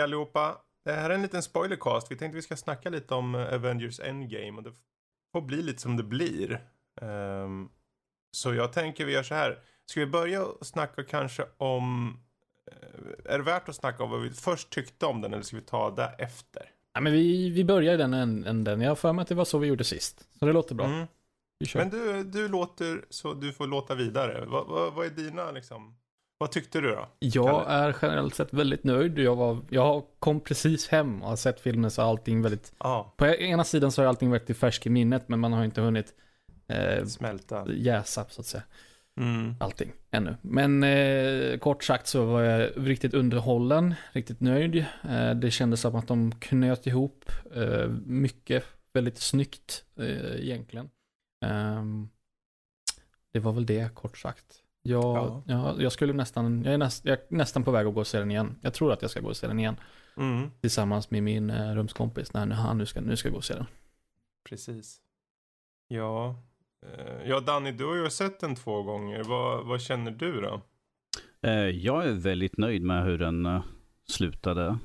Hej allihopa. Det här är en liten spoilercast. Vi tänkte vi ska snacka lite om eh, Avengers Endgame och det får bli lite som det blir. Um, så jag tänker vi gör så här. Ska vi börja snacka kanske om... Uh, är det värt att snacka om vad vi först tyckte om den eller ska vi ta det efter? Ja, men vi, vi börjar i den änden. Jag har för mig att det var så vi gjorde sist. Så det låter bra. Mm. Men du, du låter så du får låta vidare. Vad, vad, vad är dina liksom? Vad tyckte du då? Jag Kalle? är generellt sett väldigt nöjd. Jag, var, jag kom precis hem och har sett filmen så allting väldigt... Ah. På ena sidan så har allting varit i färsk i minnet men man har inte hunnit eh, smälta. Jäsa så att säga. Mm. Allting ännu. Men eh, kort sagt så var jag riktigt underhållen, riktigt nöjd. Eh, det kändes som att de knöt ihop eh, mycket väldigt snyggt eh, egentligen. Ehm, det var väl det kort sagt. Jag, ja. jag, jag skulle nästan, jag är, näst, jag är, nästan på väg att gå och se den igen. Jag tror att jag ska gå och se den igen. Mm. Tillsammans med min eh, rumskompis när han nu ska, nu ska gå och se den. Precis. Ja, eh, ja Danny, du har ju sett den två gånger. Vad, vad känner du då? Eh, jag är väldigt nöjd med hur den eh, slutade.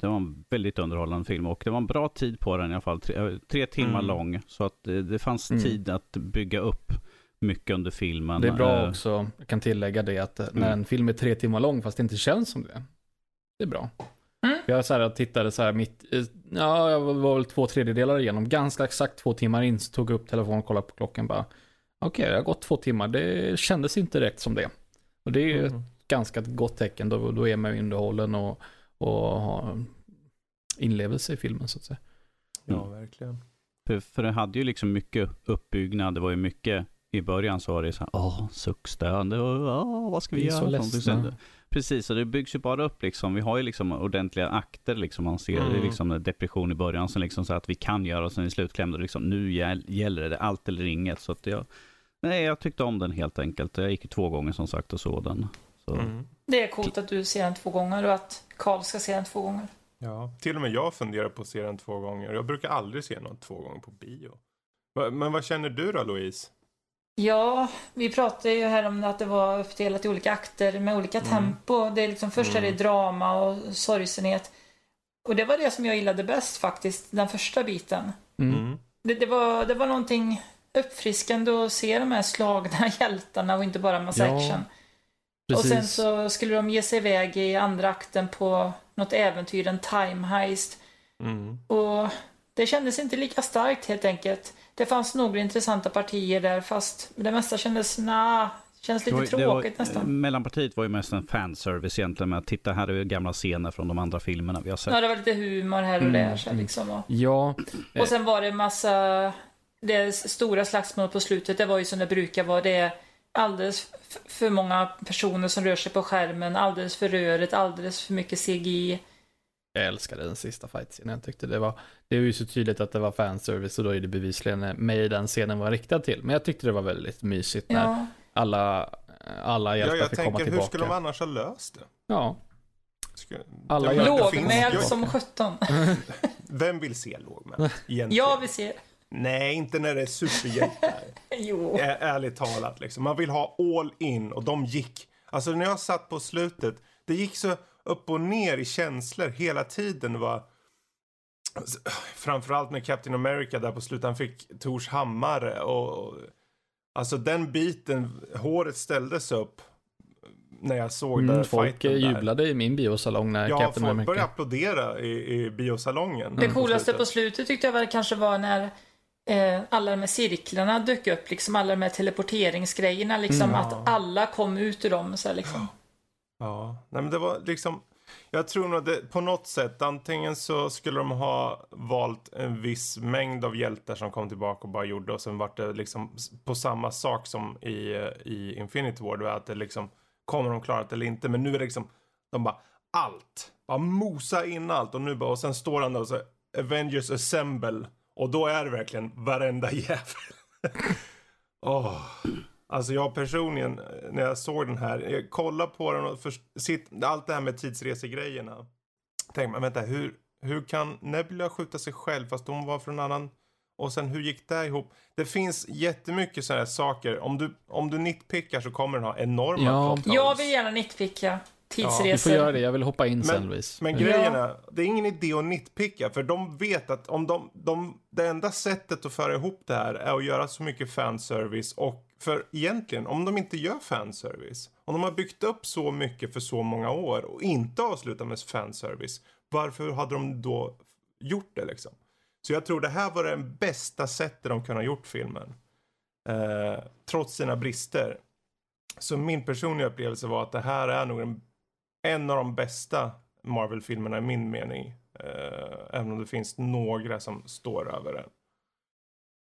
Det var en väldigt underhållande film och det var en bra tid på den i alla fall. Tre, tre timmar mm. lång. Så att det fanns mm. tid att bygga upp mycket under filmen. Det är bra uh, också, jag kan tillägga det, att mm. när en film är tre timmar lång fast det inte känns som det. Det är bra. Mm. Jag så här, tittade så här mitt, ja jag var väl två tredjedelar igenom, ganska exakt två timmar in så tog jag upp telefonen och kollade på klockan bara. Okej, okay, det har gått två timmar, det kändes inte direkt som det. Och det är ju mm. ett ganska gott tecken, då, då är man underhållen och, och har inlevelse i filmen så att säga. Ja, verkligen. För, för det hade ju liksom mycket uppbyggnad, det var ju mycket i början så var det så här, åh, suckstön, åh, vad ska vi, vi göra? Så Precis, och det byggs ju bara upp liksom. Vi har ju liksom ordentliga akter liksom. Man ser mm. det liksom depression i början, sen liksom så att vi kan göra, och sen i slutklämd, liksom nu gäller det allt eller inget. Så att jag, nej, jag tyckte om den helt enkelt. Jag gick två gånger som sagt och såg den. Så. Mm. Det är coolt att du ser den två gånger och att Karl ska se den två gånger. Ja, till och med jag funderar på att se den två gånger. Jag brukar aldrig se något två gånger på bio. Men vad känner du då Louise? Ja, vi pratade ju här om att det var uppdelat i olika akter med olika mm. tempo. Det är liksom, först mm. är det mm. drama och sorgsenhet. Och det var det som jag gillade bäst faktiskt, den första biten. Mm. mm. Det, det, var, det var någonting uppfriskande att se de här slagna hjältarna och inte bara massa ja, action. Precis. Och sen så skulle de ge sig iväg i andra akten på något äventyr, en time heist. Mm. Och det kändes inte lika starkt helt enkelt. Det fanns några intressanta partier där fast det mesta kändes, nah, känns lite var, tråkigt var, nästan. Mellanpartiet var ju mest en fanservice egentligen med att titta här är gamla scener från de andra filmerna vi har sett. Ja, det var lite humor här och mm. där. Så liksom, och, ja. och sen var det massa, det stora slagsmålet på slutet, det var ju som det brukar vara. Det är alldeles för många personer som rör sig på skärmen, alldeles för rörigt, alldeles för mycket CGI. Jag älskade den sista fightscenen. Jag tyckte det var, det är ju så tydligt att det var fanservice och då är det bevisligen mig den scenen var riktad till. Men jag tyckte det var väldigt mysigt när ja. alla, alla hjältar ja, fick komma tillbaka. Hur skulle de annars ha löst det? Ja. Alla Lågmäld som sjutton. Vem vill se lågmäld? Jag vill se. Nej, inte när det är superhjältar. jo. Ä ärligt talat liksom. Man vill ha all in och de gick. Alltså när jag satt på slutet, det gick så upp och ner i känslor hela tiden. Var, framförallt med Captain America där på slutet. Han fick Tors hammare och, och alltså den biten, håret ställdes upp när jag såg mm, den Folk jublade där. i min biosalong när ja, Captain America... Ja, folk började applådera i, i biosalongen. Det coolaste på slutet tyckte jag väl kanske var när eh, alla de här cirklarna dök upp, liksom alla de här teleporteringsgrejerna, liksom mm. att alla kom ut ur dem. Så här, liksom. Ja, nej men det var liksom. Jag tror nog det på något sätt. Antingen så skulle de ha valt en viss mängd av hjältar som kom tillbaka och bara gjorde och sen vart det liksom på samma sak som i, i Infinity War. Att det liksom kommer de klara det eller inte. Men nu är det liksom de bara allt. Bara mosa in allt och nu bara och sen står han där och så Avengers Assemble och då är det verkligen varenda jävel. oh. Alltså jag personligen, eh, när jag såg den här, jag kollade på den och för, sitt, allt det här med tidsresegrejerna. Tänkte man, vänta, hur, hur kan Nebula skjuta sig själv fast hon var från en annan? Och sen hur gick det ihop? Det finns jättemycket sådana här saker. Om du, om du nitpickar så kommer den ha enorma ja. Jag vill gärna nitpicka. tidsresor. Ja, du får göra det, jag vill hoppa in sen Louise. Men grejen är, det är ingen idé att nitpicka för de vet att om de, de, det enda sättet att föra ihop det här är att göra så mycket fanservice och för egentligen, om de inte gör fanservice, om de har byggt upp så mycket för så många år och inte avslutar med fanservice, varför hade de då gjort det liksom? Så jag tror det här var det bästa sättet de kunde ha gjort filmen. Eh, trots sina brister. Så min personliga upplevelse var att det här är nog en, en av de bästa Marvel-filmerna i min mening. Eh, även om det finns några som står över den.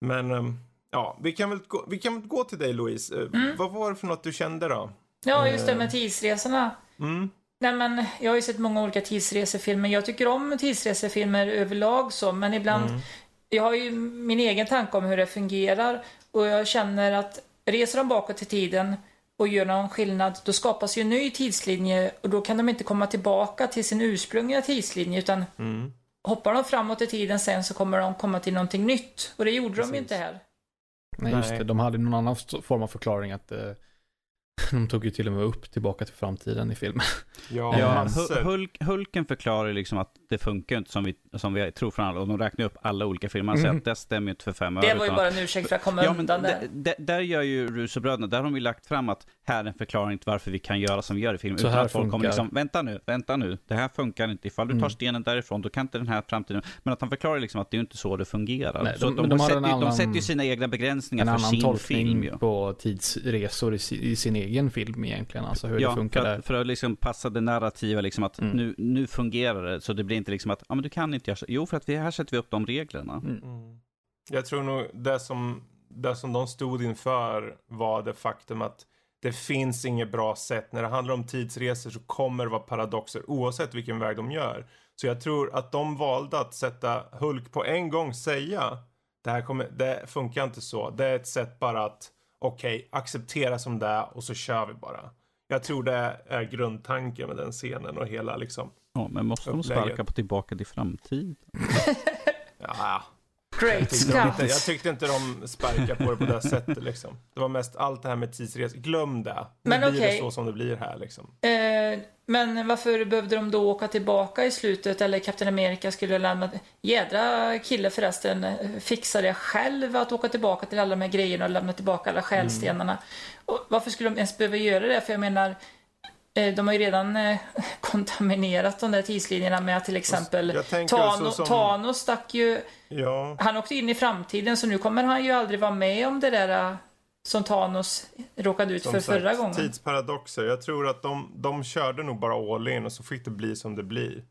Men eh, ja, vi kan, väl gå, vi kan väl gå till dig Louise. Eh, mm. Vad var det för något du kände då? Ja, just det med eh. tidsresorna. Mm. Nej men, jag har ju sett många olika tidsresefilmer. Jag tycker om tidsresefilmer överlag så, men ibland mm. Jag har ju min egen tanke om hur det fungerar och jag känner att reser de bakåt i tiden och gör någon skillnad, då skapas ju en ny tidslinje och då kan de inte komma tillbaka till sin ursprungliga tidslinje utan mm. hoppar de framåt i tiden sen så kommer de komma till någonting nytt och det gjorde Precis. de ju inte här. Nej, just det. De hade någon annan form av förklaring att eh, De tog ju till och med upp Tillbaka till framtiden i filmen. Ja, ja Hulk, Hulken förklarar liksom att det funkar inte som vi, som vi tror från alla. Och de räknar upp alla olika filmer. Mm. Så att det stämmer inte för fem öre. Det var ju bara en ursäkt för att komma ja, undan det. Där gör ju Russo-bröderna, där har de ju lagt fram att här är en förklaring till varför vi kan göra som vi gör i filmen. Så utan att folk funkar. kommer liksom, vänta nu, vänta nu, det här funkar inte. Ifall du tar mm. stenen därifrån, då kan inte den här framtiden... Men att han förklarar liksom att det är inte så det fungerar. Nej, de, så de, de, sätter, annan, de sätter ju sina egna begränsningar för sin film. En annan tolkning på tidsresor i, i sin egen film egentligen. Alltså hur ja, det funkar för att, för att liksom passa det narrativa, liksom att mm. nu, nu fungerar det. Så det blir inte liksom att, ja men du kan inte göra så. Jo, för att vi, här sätter vi upp de reglerna. Mm. Mm. Jag tror nog det som, det som de stod inför var det faktum att det finns inget bra sätt. När det handlar om tidsresor så kommer det vara paradoxer oavsett vilken väg de gör. Så jag tror att de valde att sätta Hulk på en gång säga det här kommer, det funkar inte så. Det är ett sätt bara att okej, okay, acceptera som det är och så kör vi bara. Jag tror det är grundtanken med den scenen och hela liksom. Ja, men måste de sparka på tillbaka till framtiden? ja, Great jag tyckte, inte, jag tyckte inte de sparkade på det på det sättet liksom. Det var mest allt det här med tidsresor. Glöm det. Nu men blir okay. det så som det blir här liksom. Eh, men varför behövde de då åka tillbaka i slutet? Eller Captain America skulle lämna... Jädra kille förresten. Fixa det själv att åka tillbaka till alla de här grejerna och lämna tillbaka alla själstenarna. Mm. Och varför skulle de ens behöva göra det? För jag menar Eh, de har ju redan eh, kontaminerat de där tidslinjerna med att till exempel Thanos, som... Thanos stack ju... Ja. Han åkte in i framtiden så nu kommer han ju aldrig vara med om det där eh, som Thanos råkade ut som för sagt, förra gången. Tidsparadoxer. Jag tror att de, de körde nog bara all in och så fick det bli som det blir.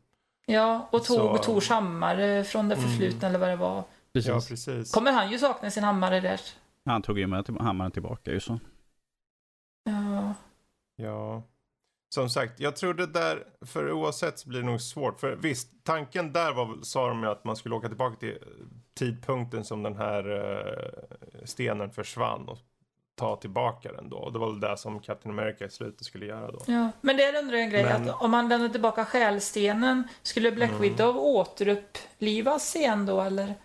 Ja, och tog så... Tors hammare från det mm. förflutna mm. eller vad det var. Precis. Ja, precis. Kommer han ju sakna sin hammare där. Han tog ju med hammaren tillbaka ju så. Ja. Ja. Som sagt, jag tror det där, för oavsett så blir det nog svårt. För visst, tanken där var, sa de ju att man skulle åka tillbaka till tidpunkten som den här uh, stenen försvann och ta tillbaka den då. Och det var väl det som Captain America i slutet skulle göra då. Ja, men det är undrar en grej, men... att om man lämnar tillbaka själstenen, skulle Black mm. Widow återupplivas igen då eller?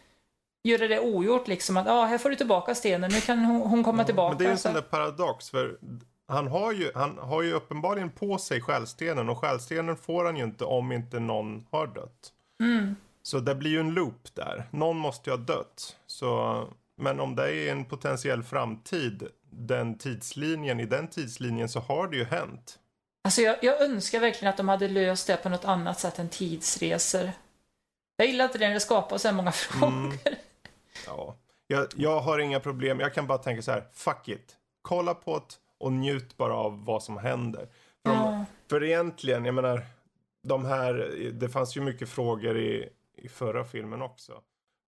Göra det ogjort liksom att, ja, ah, här får du tillbaka stenen, nu kan hon, hon komma ja, tillbaka. Men det är en sån där paradox, för han har, ju, han har ju uppenbarligen på sig själstenen och själstenen får han ju inte om inte någon har dött. Mm. Så det blir ju en loop där. Någon måste ju ha dött. Så, men om det är en potentiell framtid, den tidslinjen, i den tidslinjen så har det ju hänt. Alltså jag, jag önskar verkligen att de hade löst det på något annat sätt än tidsresor. Jag gillar inte det när det skapar så här många frågor. Mm. Ja, jag, jag har inga problem. Jag kan bara tänka så här, fuck it. Kolla på ett och njut bara av vad som händer. För, ja. för egentligen, jag menar, de här, det fanns ju mycket frågor i, i förra filmen också.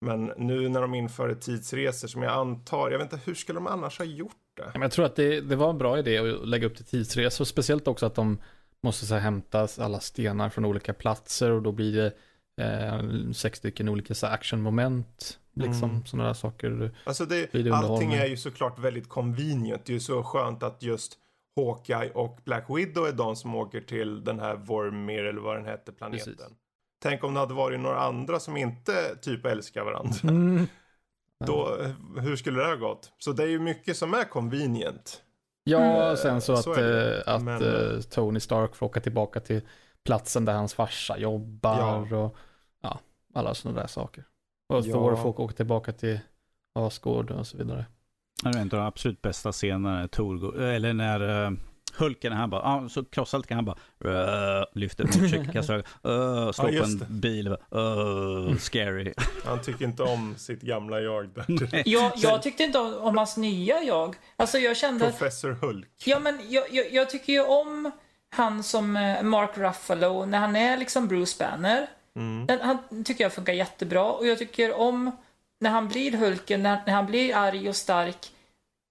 Men nu när de införde tidsresor som jag antar, jag vet inte hur skulle de annars ha gjort det? Jag tror att det, det var en bra idé att lägga upp till tidsresor, speciellt också att de måste så här, hämta alla stenar från olika platser och då blir det eh, sex stycken olika så actionmoment Liksom mm. sådana där saker. Alltså det, allting är ju såklart väldigt convenient. Det är ju så skönt att just Hawkeye och Black Widow är de som åker till den här Vormir eller vad den hette planeten. Precis. Tänk om det hade varit några andra som inte typ älskar varandra. Mm. Då, hur skulle det ha gått? Så det är ju mycket som är convenient. Ja, mm. sen så, så att, äh, att Men, äh, Tony Stark får åka tillbaka till platsen där hans farsa jobbar ja. och alla sådana där saker. Och ja. Thor får åka tillbaka till Asgård och så vidare. Det är en av de absolut bästa scenerna, Tor, eller när uh, Hulken, han bara, ah, så krossar lite han bara, uh, lyfter motorcykeln, kastar uh, slår ja, på en bil, uh, scary. Han tycker inte om sitt gamla jag där. jag, jag tyckte inte om, om hans nya jag. Alltså jag kände... Professor Hulk. Ja men jag, jag, jag tycker ju om han som eh, Mark Ruffalo, när han är liksom Bruce Banner. Mm. Den, han tycker jag funkar jättebra och jag tycker om när han blir Hulken, när, när han blir arg och stark.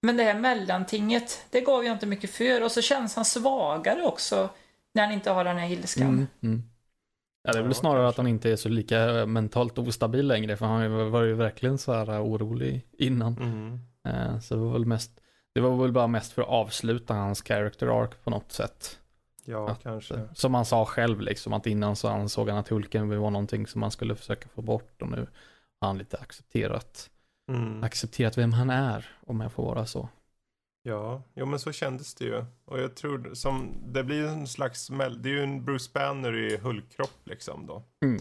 Men det här mellantinget, det gav jag inte mycket för. Och så känns han svagare också när han inte har den här ilskan. Mm, mm. Ja, det är väl snarare kanske. att han inte är så lika mentalt ostabil längre. För han var ju verkligen så här orolig innan. Mm. Eh, så det var väl mest, det var väl bara mest för att avsluta hans character arc på något sätt. Ja, att, kanske. Som han sa själv liksom, att innan så ansåg han att Hulken var någonting som man skulle försöka få bort och nu har han lite accepterat, mm. accepterat vem han är, om jag får vara så. Ja, jo men så kändes det ju. Och jag tror som, det blir en slags, det är ju en Bruce Banner i Hulkkropp liksom då. Mm.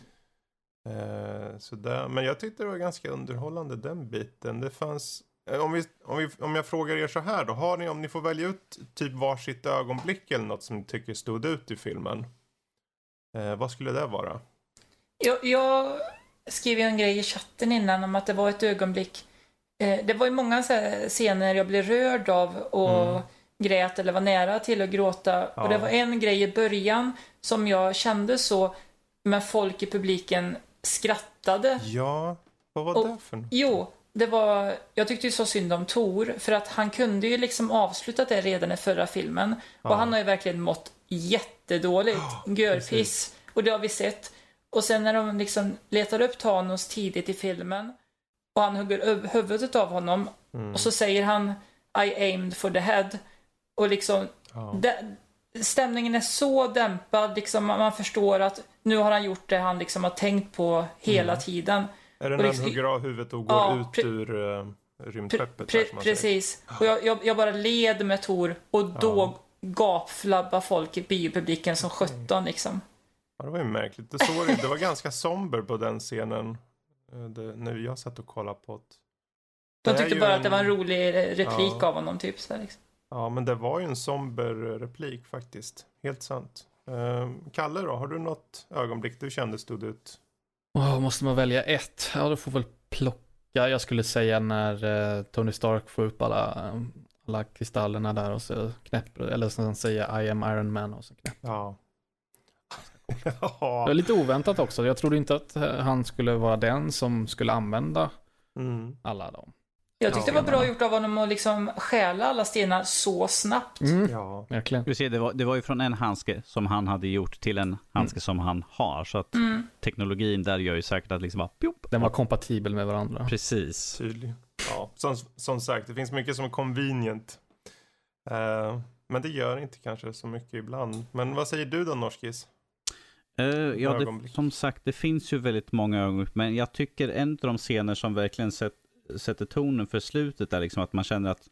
Eh, så där, men jag tyckte det var ganska underhållande den biten. Det fanns, eh, om, vi, om, vi, om jag frågar er så här då, har ni, om ni får välja ut typ varsitt ögonblick eller något som ni tycker stod ut i filmen. Eh, vad skulle det vara? Jag, jag skrev ju en grej i chatten innan om att det var ett ögonblick. Eh, det var ju många scener jag blev rörd av och mm. grät eller var nära till att gråta. Ja. Och det var en grej i början som jag kände så, men folk i publiken skrattade. Ja, vad var och, det för något? Jo, det var, jag tyckte ju så synd om Tor för att han kunde ju liksom avslutat det redan i förra filmen. Ja. Och han har ju verkligen mått jättedåligt. Oh, Görpiss. Och det har vi sett. Och sen när de liksom letar upp Thanos tidigt i filmen och han hugger huvudet av honom mm. och så säger han I aimed for the head. Och liksom oh. de, stämningen är så dämpad, liksom man förstår att nu har han gjort det han liksom har tänkt på hela mm. tiden. Är det när liksom, han hugger av huvudet och går ja, ut ur uh, rymdskeppet? Pre, pre, precis. Och jag, jag, jag, bara led med Tor och då ja. gapflabbar folk i biopubliken som 17 liksom. Ja, det var ju märkligt. Det, såg, det var ganska somber på den scenen. Eh, det, när jag satt och kollade på det. De tyckte bara en... att det var en rolig replik ja. av honom typ. Så liksom. Ja, men det var ju en somber replik faktiskt. Helt sant. Kalle då, har du något ögonblick du kände stod ut? Oh, måste man välja ett? Ja, då får väl plocka. Jag skulle säga när uh, Tony Stark får upp alla, alla kristallerna där och så knäpper, eller så säger I am Iron Man och så knäpper. Ja. Det var lite oväntat också. Jag trodde inte att han skulle vara den som skulle använda mm. alla dem. Jag tyckte ja, det var bra gjort av honom att liksom stjäla alla stenar så snabbt. Mm. Ja, verkligen. Du ser, det, var, det var ju från en handske som han hade gjort till en handske mm. som han har. Så att mm. teknologin där gör ju säkert att liksom bara, pjop, Den var kompatibel med varandra. Precis. Tydlig. Ja, som, som sagt, det finns mycket som är convenient. Uh, men det gör inte kanske så mycket ibland. Men vad säger du då, Norskis? Uh, ja, det, som sagt, det finns ju väldigt många ögonblick, men jag tycker en av de scener som verkligen set, sätter tonen för slutet är liksom att man känner att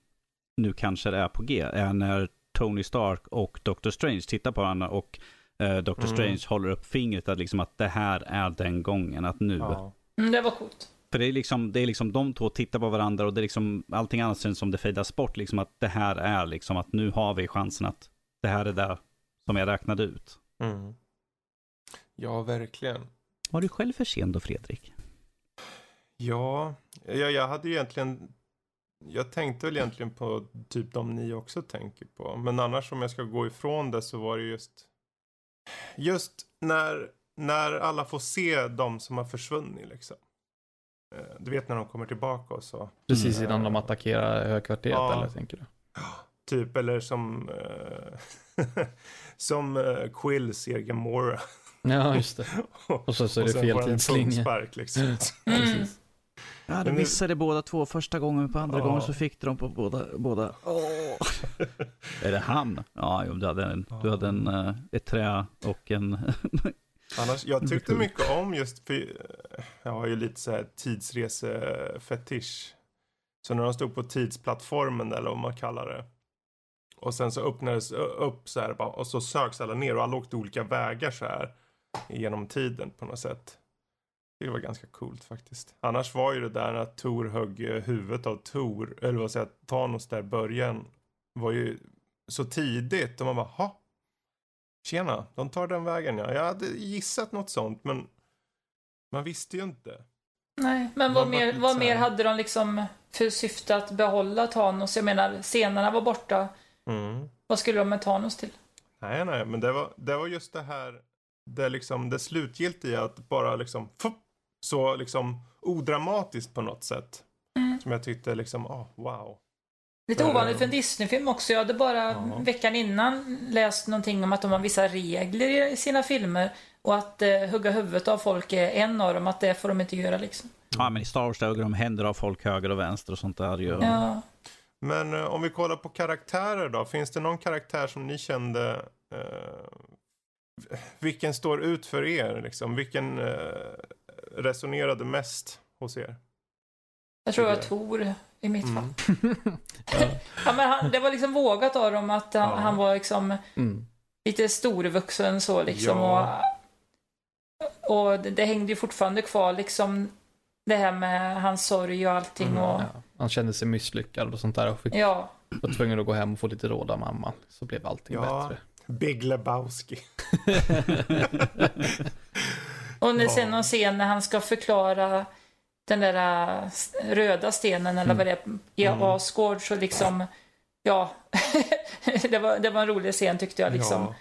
nu kanske det är på G, är när Tony Stark och Doctor Strange tittar på varandra och uh, Doctor mm. Strange håller upp fingret att, liksom att det här är den gången, att nu. Ja. Mm, det var coolt. För det är liksom, det är liksom de två tittar på varandra och det är liksom allting annat känns som det fejdas bort, liksom att det här är liksom att nu har vi chansen att det här är det som jag räknade ut. Mm. Ja, verkligen. Var du själv för sen då, Fredrik? Ja, ja, jag hade ju egentligen... Jag tänkte väl egentligen på typ de ni också tänker på. Men annars om jag ska gå ifrån det så var det just... Just när, när alla får se de som har försvunnit liksom. Eh, du vet när de kommer tillbaka och så. Precis innan mm. de attackerar högkvarteret ja. eller tänker du? Typ eller som... Uh, som uh, Quill ser Gamora. Ja, just det. Och så, så är det fel tidslinje. liksom. Mm. Ja, de missade båda två första gången, på andra oh. gången så fick de på båda. båda. Oh. är det han? Ja, jo, du hade, en, du hade en, uh, ett trä och en... Annars, jag tyckte mycket om just, för jag har ju lite så här tidsresefetisch. Så när de stod på tidsplattformen eller vad man kallar det. Och sen så öppnades upp så här och så söks alla ner och alla åkte olika vägar så här genom tiden på något sätt. Det var ganska coolt faktiskt. Annars var ju det där att Tor högg huvudet av Tor, eller vad säger Thanos där i början, var ju så tidigt och man bara, ha Tjena, de tar den vägen ja. Jag hade gissat något sånt men man visste ju inte. Nej, men vad, mer, vad mer hade de liksom för syfte att behålla Thanos? Jag menar, scenerna var borta. Mm. Vad skulle de med Thanos till? Nej, nej, men det var, det var just det här, det liksom, det slutgiltiga att bara liksom, fupp, så liksom odramatiskt på något sätt. Mm. Som jag tyckte liksom, oh, wow. Lite ovanligt för en Disney-film också. Jag hade bara ja. veckan innan läst någonting om att de har vissa regler i sina filmer. Och att eh, hugga huvudet av folk är en av dem. Att det får de inte göra liksom. Ja, men i Star Wars hugger de händer av folk höger och vänster och sånt där ju. Ja. Men eh, om vi kollar på karaktärer då. Finns det någon karaktär som ni kände eh, vilken står ut för er? Liksom? Vilken eh, resonerade mest hos er? Jag tror jag Tor i mitt mm. fall. ja. ja. men han, det var liksom vågat av dem att han, ja. han var liksom mm. lite storvuxen så liksom. Ja. Och, och det, det, hängde ju fortfarande kvar liksom det här med hans sorg och allting. Mm. Och... Han kände sig misslyckad och sånt där och fick, ja. var tvungen att gå hem och få lite råd av mamma. Så blev allting bättre. Big Lebowski. och när, sen någon scen när han ska förklara den där äh, röda stenen eller mm. vad det är i mm. Asgård så liksom ja det, var, det var en rolig scen tyckte jag liksom. Ja.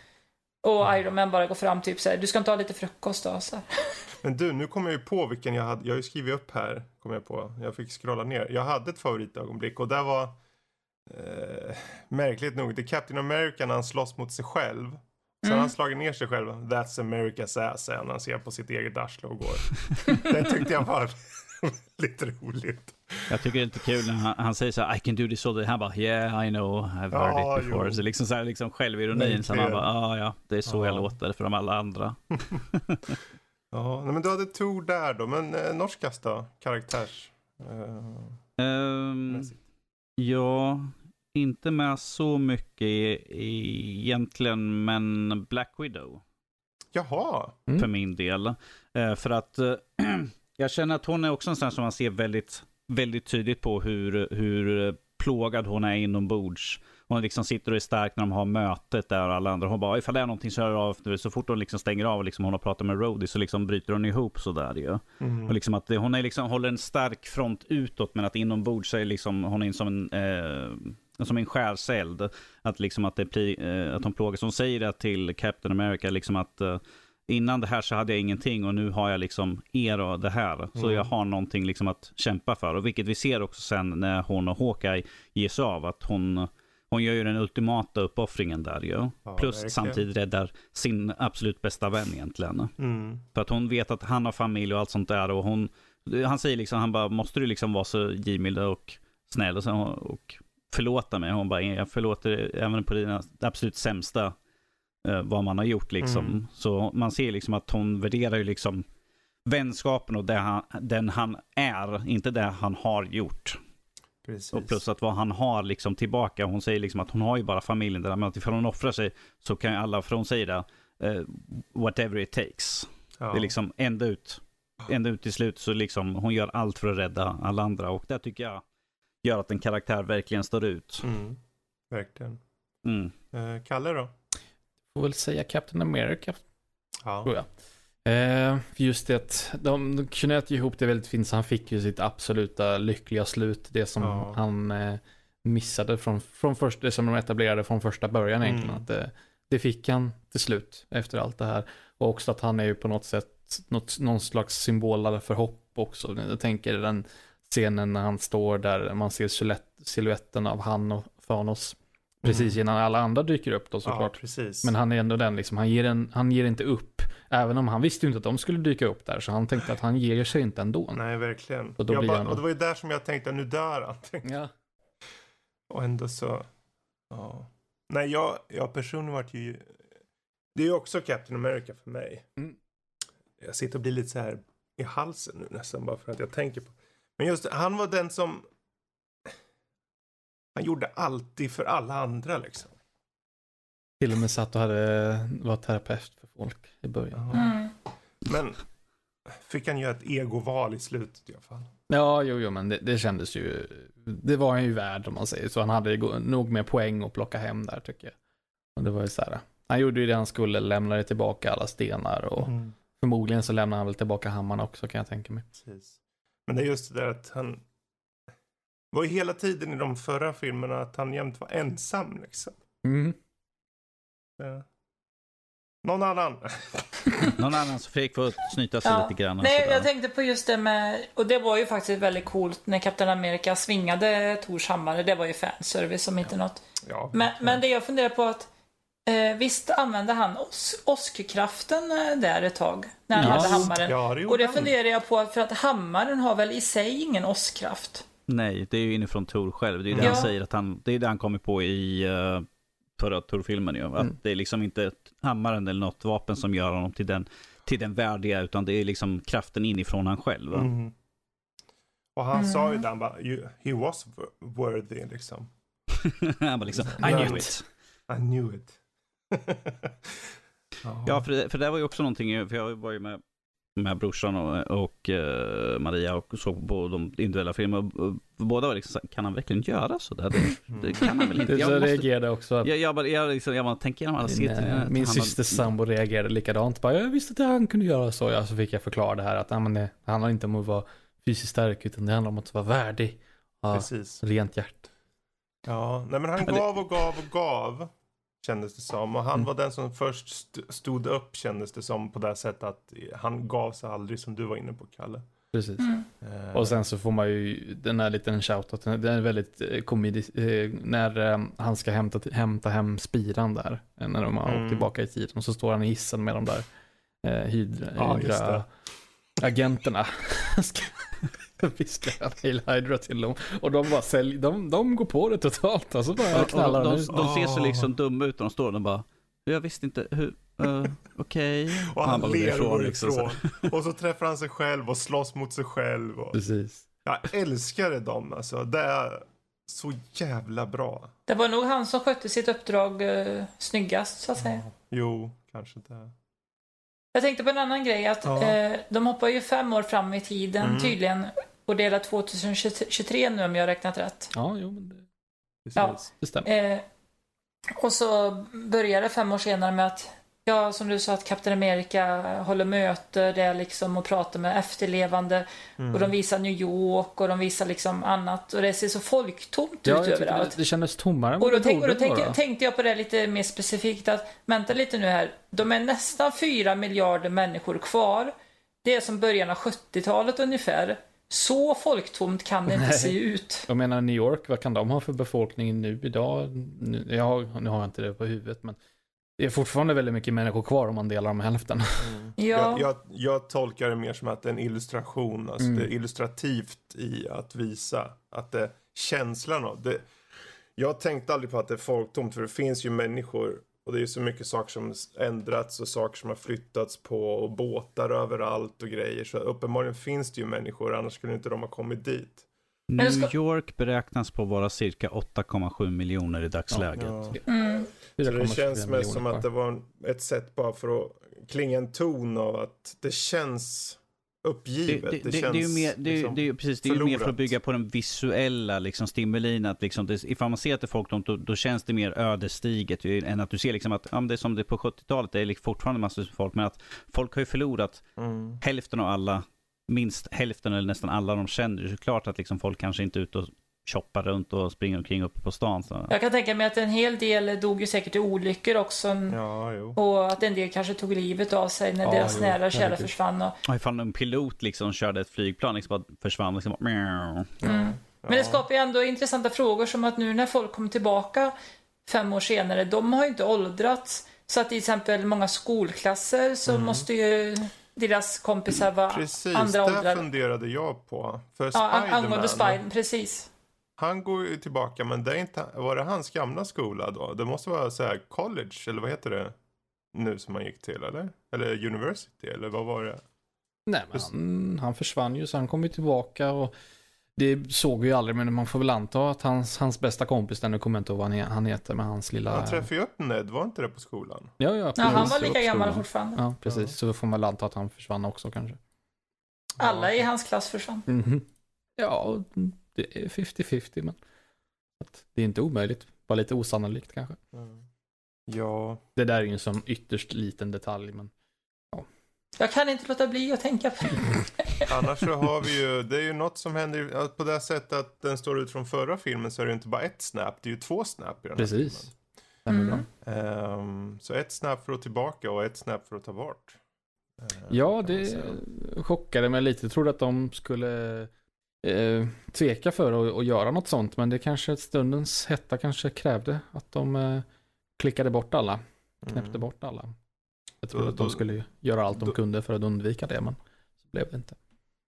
Och Iron Man bara går fram typ så här, du ska inte ha lite frukost då? Så här. Men du, nu kommer jag ju på vilken jag hade, jag har ju skrivit upp här, kommer jag på. Jag fick scrolla ner. Jag hade ett favoritögonblick och det var eh, märkligt nog, det är Captain America när han slåss mot sig själv. Sen mm. han slagit ner sig själv. That's America's ass, när han ser på sitt eget arsle och går. det tyckte jag var Lite roligt. Jag tycker det är lite kul när han, han säger så här, I can do this all day. Han bara, yeah I know, I've heard ja, it before. Jo. Så liksom, så här, liksom självironin. Så han bara, ah, ja, det är så ja. jag låter för de alla andra. ja, men du hade Tor där då, men eh, norskast då? Karaktärs? Uh, um, ja, inte med så mycket egentligen, men Black Widow. Jaha. Mm. För min del. Uh, för att uh, Jag känner att hon är också en sån som man ser väldigt, väldigt tydligt på hur, hur plågad hon är inombords. Hon liksom sitter och är stark när de har mötet där och alla andra. Hon bara, ifall det är någonting så hör av. Så fort hon liksom stänger av och liksom hon har pratat med Rody så liksom bryter hon ihop sådär ju. Mm. Och liksom att hon är liksom, håller en stark front utåt men att inombords så är liksom, hon är som en, eh, som en skärseld. Att liksom att, det, eh, att hon plågas. Hon säger det till Captain America liksom att eh, innan det här så hade jag ingenting och nu har jag liksom er och det här. Så mm. jag har någonting liksom att kämpa för. Och vilket vi ser också sen när hon och Hawkeye ger sig av. Att hon, hon gör ju den ultimata uppoffringen där ju. Ja, Plus verkligen. samtidigt räddar sin absolut bästa vän egentligen. Mm. För att hon vet att han har familj och allt sånt där. Och hon, han säger liksom, han bara, måste du liksom vara så givmild och snäll och, så, och förlåta mig? Hon bara, jag förlåter även på dina absolut sämsta eh, vad man har gjort liksom. Mm. Så man ser liksom att hon värderar ju liksom vänskapen och han, den han är, inte det han har gjort. Precis. Och plus att vad han har liksom tillbaka, hon säger liksom att hon har ju bara familjen där, men att ifall hon offrar sig så kan ju alla, för hon säger det, uh, whatever it takes. Ja. Det är liksom ända ut, ända ut till slut så liksom hon gör allt för att rädda alla andra och det tycker jag gör att en karaktär verkligen står ut. Mm. Verkligen. Mm. Uh, Kalle då? får väl säga Captain America. Ja. Tror jag. Eh, just det, de, de knöt ju ihop det väldigt fint så han fick ju sitt absoluta lyckliga slut. Det som ja. han eh, missade från, från först, det som de etablerade från första början egentligen. Mm. Att det, det fick han till slut efter allt det här. Och också att han är ju på något sätt något, någon slags symbol för hopp också. Jag tänker den scenen när han står där, man ser siluetten av han och Thanos Precis mm. innan alla andra dyker upp då såklart. Ja, Men han är ändå den liksom, han ger, en, han ger inte upp. Även om han visste ju inte att de skulle dyka upp där. Så han tänkte att han ger sig inte ändå. Nej, verkligen. Och, då bara, han... och det var ju där som jag tänkte, nu dör han. Ja. Och ändå så, ja. Nej, jag, jag personligen varit ju, det är ju också Captain America för mig. Mm. Jag sitter och blir lite så här i halsen nu nästan bara för att jag tänker på. Men just han var den som Han gjorde alltid för alla andra liksom. Till och med satt och hade, var terapeut för folk i början. Mm. Men fick han göra ett egoval i slutet i alla fall. Ja, jo, jo, men det, det kändes ju, det var han ju värd om man säger så. Han hade nog med poäng att plocka hem där tycker jag. Och det var ju så här, han gjorde ju det han skulle, lämnade tillbaka alla stenar och mm. förmodligen så lämnade han väl tillbaka hammaren också kan jag tänka mig. Precis. Men det är just det där att han var ju hela tiden i de förra filmerna att han jämt var ensam liksom. Mm. Ja. Någon annan. Någon annan så Fredrik får snyta sig ja. lite grann. Nej, jag tänkte på just det med, och det var ju faktiskt väldigt coolt när Kapten Amerika svingade Tors hammare. Det var ju fanservice om inte ja. något. Ja, men, men det jag funderar på att Eh, visst använde han os åskkraften eh, där ett tag? När han yes. hade hammaren. Ja, det och det funderar jag på, för att hammaren har väl i sig ingen åskkraft? Nej, det är ju inifrån Tor själv. Det är ju det ja. han säger att han, det är det han kommer på i uh, förra Tor-filmen ju. Att mm. det är liksom inte hammaren eller något vapen som gör honom till den, till den värdiga, utan det är liksom kraften inifrån han själv. Mm. Och han mm. sa ju det, han bara, he was worthy liksom. han bara liksom, I knew it. I knew it. ja, för det, för det var ju också någonting, för jag var ju med, med brorsan och, och uh, Maria och såg på de individuella filmerna. Båda var liksom kan han verkligen göra sådär? Det, det kan han väl inte? Jag måste, reagerade också. Jag, jag, bara, jag, liksom, jag bara tänker igenom alla serier. Min syster sambo reagerade likadant. Bara, jag visste att han kunde göra så. Ja, så fick jag förklara det här att nej, men det handlar inte om att vara fysiskt stark utan det handlar om att vara värdig. Ja, Precis. Rent hjärt. Ja, nej men han gav och gav och gav. Kändes det som. Och han mm. var den som först stod upp kändes det som på det sättet att han gav sig aldrig som du var inne på Kalle. Precis. Mm. Uh, och sen så får man ju den här liten shoutout, den är väldigt eh, komedisk, eh, när han ska hämta, hämta hem spiran där, när de har mm. åkt tillbaka i tiden. Och så står han i hissen med de där eh, hydra, ja, hydra agenterna. viskar han Hail Hydra till dem. Och de bara säljer, de, de går på det totalt. Alltså bara ja, knallar de, de, de, ser så liksom dumma ut och de står och de bara, jag visste inte hur, uh, okej. Okay. Och han, han ler och går liksom, ifrån. och så träffar han sig själv och slåss mot sig själv. Och... Precis. Jag älskar dem alltså. Det är så jävla bra. Det var nog han som skötte sitt uppdrag uh, snyggast så att säga. Jo, kanske det. Jag tänkte på en annan grej. att ja. eh, De hoppar ju fem år fram i tiden mm. tydligen. Och delar 2023 nu om jag har räknat rätt. Ja, jo men det, ja. det stämmer. Eh, och så börjar det fem år senare med att Ja, som du sa att Captain America håller möte där liksom och pratar med efterlevande. Mm. Och de visar New York och de visar liksom annat. Och det ser så folktomt ja, ut överallt. Det, det kändes tommare än Och då, tänk, och då tänk, tänkte jag på det lite mer specifikt att vänta lite nu här. De är nästan fyra miljarder människor kvar. Det är som början av 70-talet ungefär. Så folktomt kan det inte Nej. se ut. Jag menar New York, vad kan de ha för befolkning nu idag? Nu, jag har, nu har jag inte det på huvudet men det är fortfarande väldigt mycket människor kvar om man delar dem hälften. Mm. Ja. Jag, jag, jag, tolkar det mer som att det är en illustration. Alltså mm. Det är illustrativt i att visa att det, känslan av det. Jag tänkte aldrig på att det är folktomt för det finns ju människor och det är ju så mycket saker som ändrats och saker som har flyttats på och båtar överallt och grejer. Så uppenbarligen finns det ju människor, annars skulle inte de ha kommit dit. New York beräknas på vara cirka 8,7 miljoner i dagsläget. Ja. Mm. Så det känns mest som att det var ett sätt bara för att klinga en ton av att det känns uppgivet. Det, det, det, känns det är ju mer, det, liksom det, är, precis, det är ju mer för att bygga på den visuella liksom, stimulin. Att liksom, det, ifall man ser att det är folktomt, då, då känns det mer ödesdigert än att du ser liksom att ja, det är som det är på 70-talet, det är liksom fortfarande massor av folk, men att folk har ju förlorat mm. hälften av alla, minst hälften eller nästan alla de känner. Det är klart att liksom, folk kanske inte är ute och shoppar runt och springer omkring uppe på stan. Så. Jag kan tänka mig att en hel del dog ju säkert i olyckor också. Ja, jo. Och att en del kanske tog livet av sig när ja, deras jo, nära och kära försvann. Och... Ja, ifall en pilot liksom körde ett flygplan liksom bara försvann liksom bara... Mm. Men det skapar ju ändå intressanta frågor som att nu när folk kommer tillbaka fem år senare, de har ju inte åldrats. Så att till exempel många skolklasser så mm. måste ju deras kompisar vara precis, andra åldrar. Precis, det funderade jag på. För ja, angående Spiderman, precis. Han går ju tillbaka, men det är inte, var det hans gamla skola då? Det måste vara så här college, eller vad heter det? Nu som han gick till, eller? Eller university, eller vad var det? Nej, men han, han försvann ju, så han kom ju tillbaka och det såg vi ju aldrig, men man får väl anta att hans, hans bästa kompis, där nu kommer jag inte ihåg vad han heter, men hans lilla... Han träffade ju upp Ned, var inte det på skolan? Ja, ja, ja han var lika gammal fortfarande. Ja, precis. Ja. Så då får man väl anta att han försvann också kanske. Alla i hans klass försvann. Mm -hmm. Ja, det är 50-50, men det är inte omöjligt. Bara lite osannolikt kanske. Mm. Ja. Det där är ju en sån ytterst liten detalj, men jag kan inte låta bli att tänka på det. Annars så har vi ju, det är ju något som händer på det sättet att den står ut från förra filmen så är det inte bara ett snap, det är ju två snap i den Precis. här filmen. Mm. Um, så ett snap för att tillbaka och ett snap för att ta bort. Uh, ja, det chockade mig lite. Jag trodde att de skulle uh, tveka för att, att göra något sånt, men det kanske stundens hetta kanske krävde att de uh, klickade bort alla, knäppte mm. bort alla. Jag trodde att de skulle göra allt de då, kunde för att undvika det, men så blev det inte.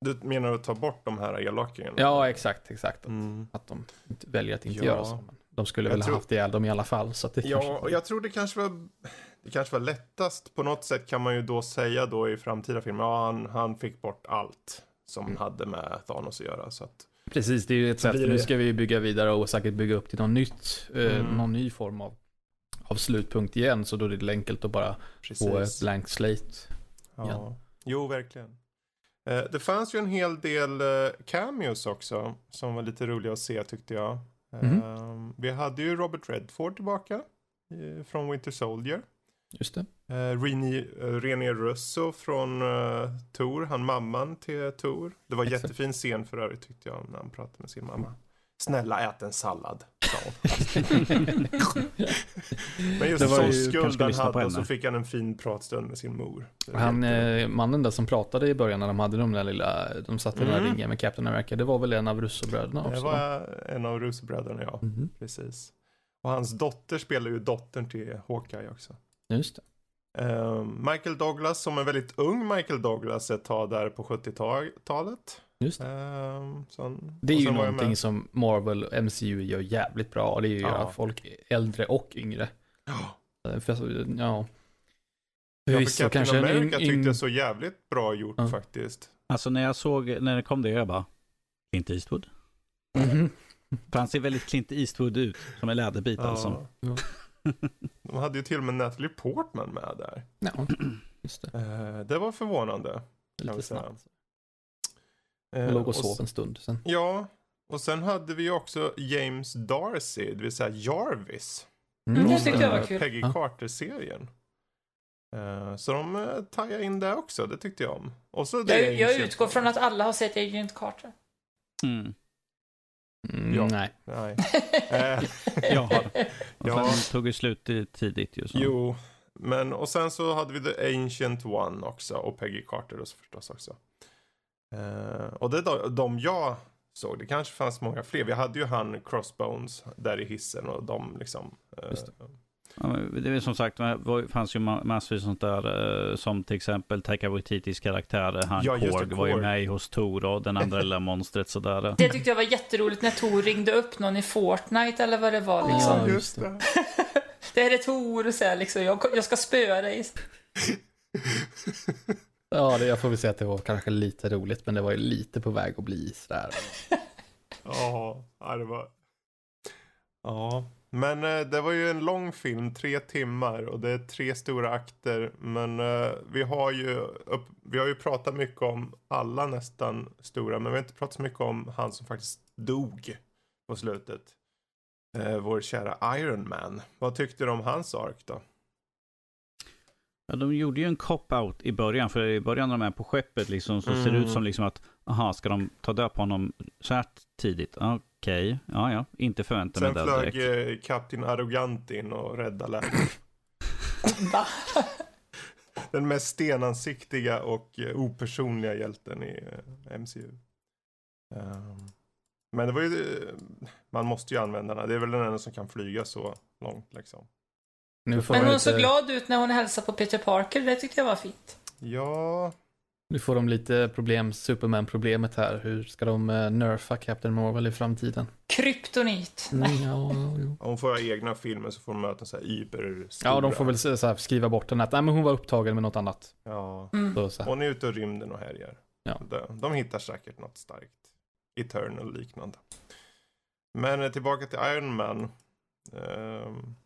Du menar att ta bort de här elakingarna? Ja, exakt, exakt. Att, mm. att de väljer att inte ja. göra så. Men de skulle jag väl ha haft ihjäl dem i alla fall. Så det ja, kanske... och jag tror det kanske var det kanske var lättast. På något sätt kan man ju då säga då i framtida filmer, ja han, han fick bort allt som mm. hade med Thanos att göra. Så att... Precis, det är ju ett sätt. Nu ska vi bygga vidare och säkert bygga upp till något nytt, eh, mm. någon ny form av av slutpunkt igen. Så då är det enkelt att bara Precis. få ett blank slate. Ja. Igen. Jo, verkligen. Eh, det fanns ju en hel del eh, cameos också. Som var lite roliga att se tyckte jag. Mm. Vi hade ju Robert Redford tillbaka. Från Winter Soldier. Just det. Uh, René Russo från uh, Tor, han mamman till Tor. Det var en jättefin scen för övrigt tyckte jag när han pratade med sin mamma. Snälla ät en sallad. Men just sån skuld han hade och så fick han en fin pratstund med sin mor. Han, eh, mannen där som pratade i början när de hade de där lilla, de satt i mm. den där mm. ringen med Captain America, det var väl en av Russobröderna också? Det var en av Russobröderna, ja. Mm. Precis. Och hans dotter spelar ju dottern till Hawkeye också. Just det. Um, Michael Douglas som en väldigt ung Michael Douglas ett tag där på 70-talet. Just det. Um, sen, det är ju någonting som Marvel och MCU gör jävligt bra. Det är ju ja. folk äldre och yngre. Ja. För, ja. Förvisso, ja, kanske America en, tyckte jag så jävligt bra gjort ja. faktiskt. Alltså när jag såg, när det kom det, jag bara, Clint Eastwood. Mm -hmm. För han ser väldigt Clint Eastwood ut, som en läderbit ja. alltså. Ja. De hade ju till och med Natalie Portman med där. Ja, just det. Uh, det var förvånande. Lite snabbt. Jag låg och sov en stund sen. Ja, och sen hade vi också James Darcy, det vill säga Jarvis. Mm, det tyckte jag var kul. Peggy Carter-serien. Uh, så de tajade in det också, det tyckte jag om. Och så det jag, jag utgår från att alla har sett Agent Carter. Mm. Mm, ja. Nej. nej. jag har. Och ja. sen tog det slut tidigt ju. Så. Jo, men och sen så hade vi The Ancient One också och Peggy Carter och så förstås också. Uh, och det är de jag såg. Det kanske fanns många fler. Vi hade ju han Crossbones där i hissen och de liksom. Uh, det. Ja, det är som sagt, det fanns ju massor sånt där. Uh, som till exempel Taika Waititis karaktär. Han ja, Korg var ju med hos Tor och den andra lilla monstret sådär. Det tyckte jag var jätteroligt när Tor ringde upp någon i Fortnite eller vad det var liksom. Ja, just det. det är ett Tor och så liksom, jag, jag ska spöa dig. Ja, det, jag får väl säga att det var kanske lite roligt, men det var ju lite på väg att bli sådär. ja, det var... Ja, men eh, det var ju en lång film, tre timmar och det är tre stora akter. Men eh, vi har ju upp, vi har ju pratat mycket om alla nästan stora, men vi har inte pratat så mycket om han som faktiskt dog på slutet. Eh, vår kära Iron Man. Vad tyckte du om hans ark då? Ja, de gjorde ju en cop-out i början, för i början när de är på skeppet liksom, så mm. ser det ut mm. som liksom att, aha, ska de ta död på honom här tidigt? Okej, okay. ja, ja, inte förvänta mig det direkt. Sen flög eh, Kapten Arrogant in och räddade läget. Den mest stenansiktiga och eh, opersonliga hjälten i eh, MCU. Ehm, men det var ju, man måste ju använda den. Det är väl den enda som kan flyga så långt liksom. Men hon lite... såg glad ut när hon hälsade på Peter Parker. Det tyckte jag var fint. Ja. Nu får de lite problem, Superman-problemet här. Hur ska de uh, nerfa Captain Marvel i framtiden? Kryptonit. Mm, ja, ja. Hon får ha egna filmer så får de möta så här yber Ja, de får väl så här, skriva bort den att nej, men hon var upptagen med något annat. Ja. Mm. Så, hon är ute i rymden och härjar. Ja. De, de hittar säkert något starkt. Eternal och liknande. Men eh, tillbaka till Iron Man. Um,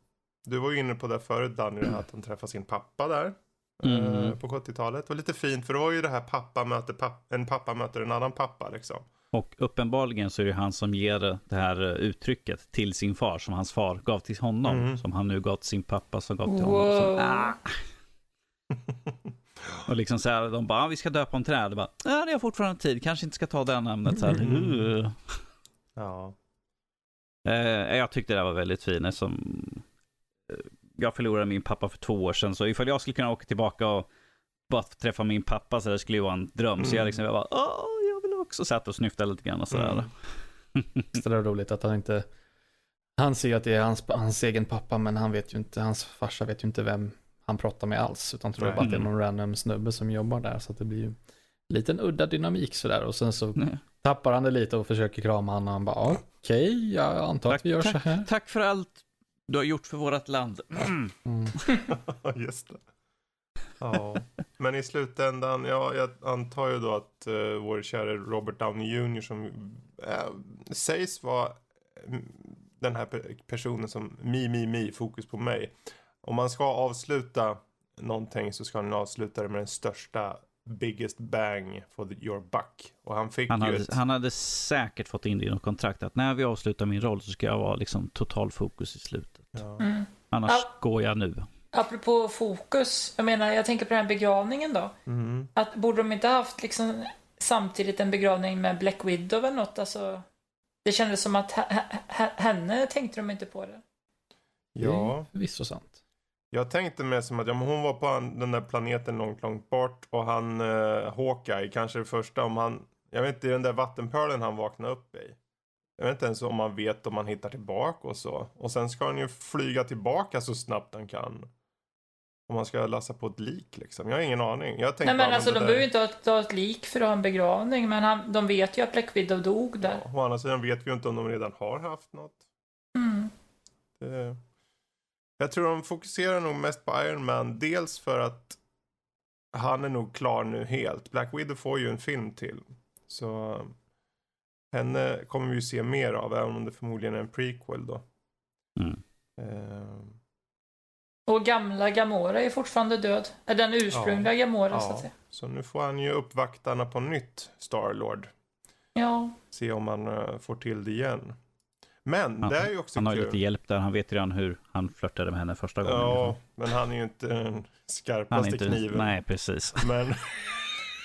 du var ju inne på det förut Danny, att han träffade sin pappa där. Mm. Uh, på 70-talet. Det var lite fint för det var ju det här pappa möter papp en pappa möter en annan pappa liksom. Och uppenbarligen så är det han som ger det här eh, uttrycket till sin far som hans far gav till honom. Mm. Som han nu gav till sin pappa som gav till wow. honom. Som, ah. och liksom så här, de bara, ah, vi ska döpa om träd. Ja, det är fortfarande tid, kanske inte ska ta det namnet. Så här. Mm. Ja. Eh, jag tyckte det var väldigt fint som eh, jag förlorade min pappa för två år sedan. Så ifall jag skulle kunna åka tillbaka och bara träffa min pappa så det skulle ju vara en dröm. Mm. Så jag liksom, jag bara, åh, jag vill också sätta och snyfta lite grann och sådär. Mm. så det är roligt att han inte, han ser att det är hans, hans egen pappa men han vet ju inte, hans farsa vet ju inte vem han pratar med alls. Utan tror bara att det är någon random snubbe som jobbar där. Så att det blir ju en liten udda dynamik sådär. Och sen så Nej. tappar han det lite och försöker krama honom. Och han bara okej, okay, jag antar tack, att vi gör tack, så här. Tack för allt du har gjort för vårt land. Mm. Just det. Ja, men i slutändan, ja, jag antar ju då att uh, vår kära Robert Downey Jr. som uh, sägs vara mm, den här personen som mi, mi, mi, fokus på mig. Om man ska avsluta någonting så ska han avsluta det med den största biggest bang for your buck. Och han fick han ju hade, ett... han hade säkert fått in det i något kontrakt att när vi avslutar min roll så ska jag vara liksom total fokus i slutet. Ja. Mm. Annars ja. går jag nu. Apropå fokus, jag menar jag tänker på den här begravningen då. Mm. Att borde de inte haft liksom samtidigt en begravning med Black Widow eller något? Alltså, det kändes som att henne tänkte de inte på det. Ja. Förvisso sant. Jag tänkte mer som att ja, men hon var på den där planeten långt, långt bort och han, eh, Hawkeye, kanske det första om han, jag vet inte, i den där vattenpölen han vaknade upp i. Jag vet inte ens om man vet om han hittar tillbaka och så. Och sen ska han ju flyga tillbaka så snabbt han kan. Om man ska lassa på ett lik liksom. Jag har ingen aning. Jag Nej men alltså de behöver ju inte ha ett lik för att ha en begravning. Men han, de vet ju att Black Widow dog där. Ja, å andra sidan vet vi ju inte om de redan har haft något. Mm. Det... Jag tror de fokuserar nog mest på Iron Man. Dels för att han är nog klar nu helt. Black Widow får ju en film till. Så henne kommer vi ju se mer av. Även om det förmodligen är en prequel då. Mm. Uh... Och gamla Gamora är fortfarande död. Är den ursprungliga ja. Gamora ja. så att säga. Så nu får han ju uppvaktarna på nytt Starlord. Ja. Se om han uh, får till det igen. Men han, det är ju också Han har ju lite hjälp där. Han vet redan hur han flörtade med henne första gången. Ja, men han är ju inte den skarpaste inte, kniven. Nej, precis. Men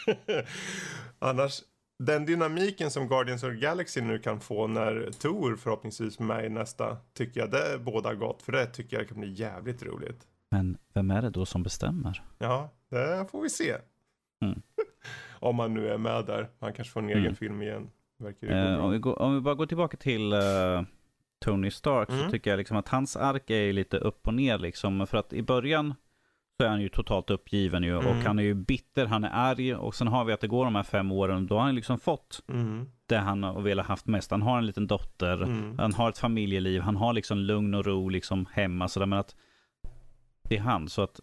annars, den dynamiken som Guardians of the Galaxy nu kan få när Tor förhoppningsvis är med i nästa, tycker jag det båda gott. För det tycker jag kan bli jävligt roligt. Men vem är det då som bestämmer? Ja, det får vi se. Mm. Om han nu är med där. Han kanske får en egen mm. film igen. Eh, om, vi går, om, vi bara går tillbaka till uh, Tony Stark mm. så tycker jag liksom att hans ark är lite upp och ner liksom. För att i början så är han ju totalt uppgiven ju. Mm. Och han är ju bitter, han är arg. Och sen har vi att det går de här fem åren. Då har han liksom fått mm. det han har velat haft mest. Han har en liten dotter. Mm. Han har ett familjeliv. Han har liksom lugn och ro liksom hemma. Så där, men att det är han. Så att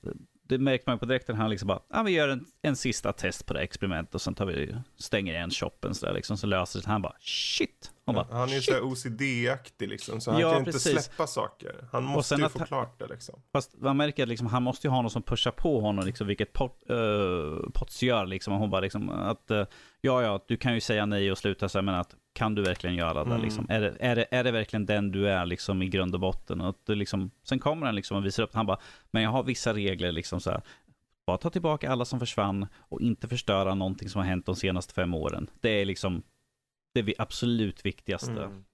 det märker man på direkten. Han liksom bara, ah, vi gör en, en sista test på det experimentet och sen tar vi, stänger igen shoppen så där liksom. Så löser det. Han bara, shit. Han, bara, han är ju så OCD-aktig liksom. Så han ja, kan precis. inte släppa saker. Han måste ju få han, klart det liksom. Fast man märker att liksom, han måste ju ha någon som pushar på honom liksom. Vilket pot, uh, Potts gör liksom. Hon bara liksom att, uh, ja ja, du kan ju säga nej och sluta så här, men att kan du verkligen göra det? Mm. Liksom? Är, det, är, det, är det verkligen den du är liksom, i grund och botten? Och det, liksom, sen kommer han liksom och visar upp, han bara, men jag har vissa regler, liksom, så här, bara ta tillbaka alla som försvann och inte förstöra någonting som har hänt de senaste fem åren. Det är liksom det absolut viktigaste. Mm.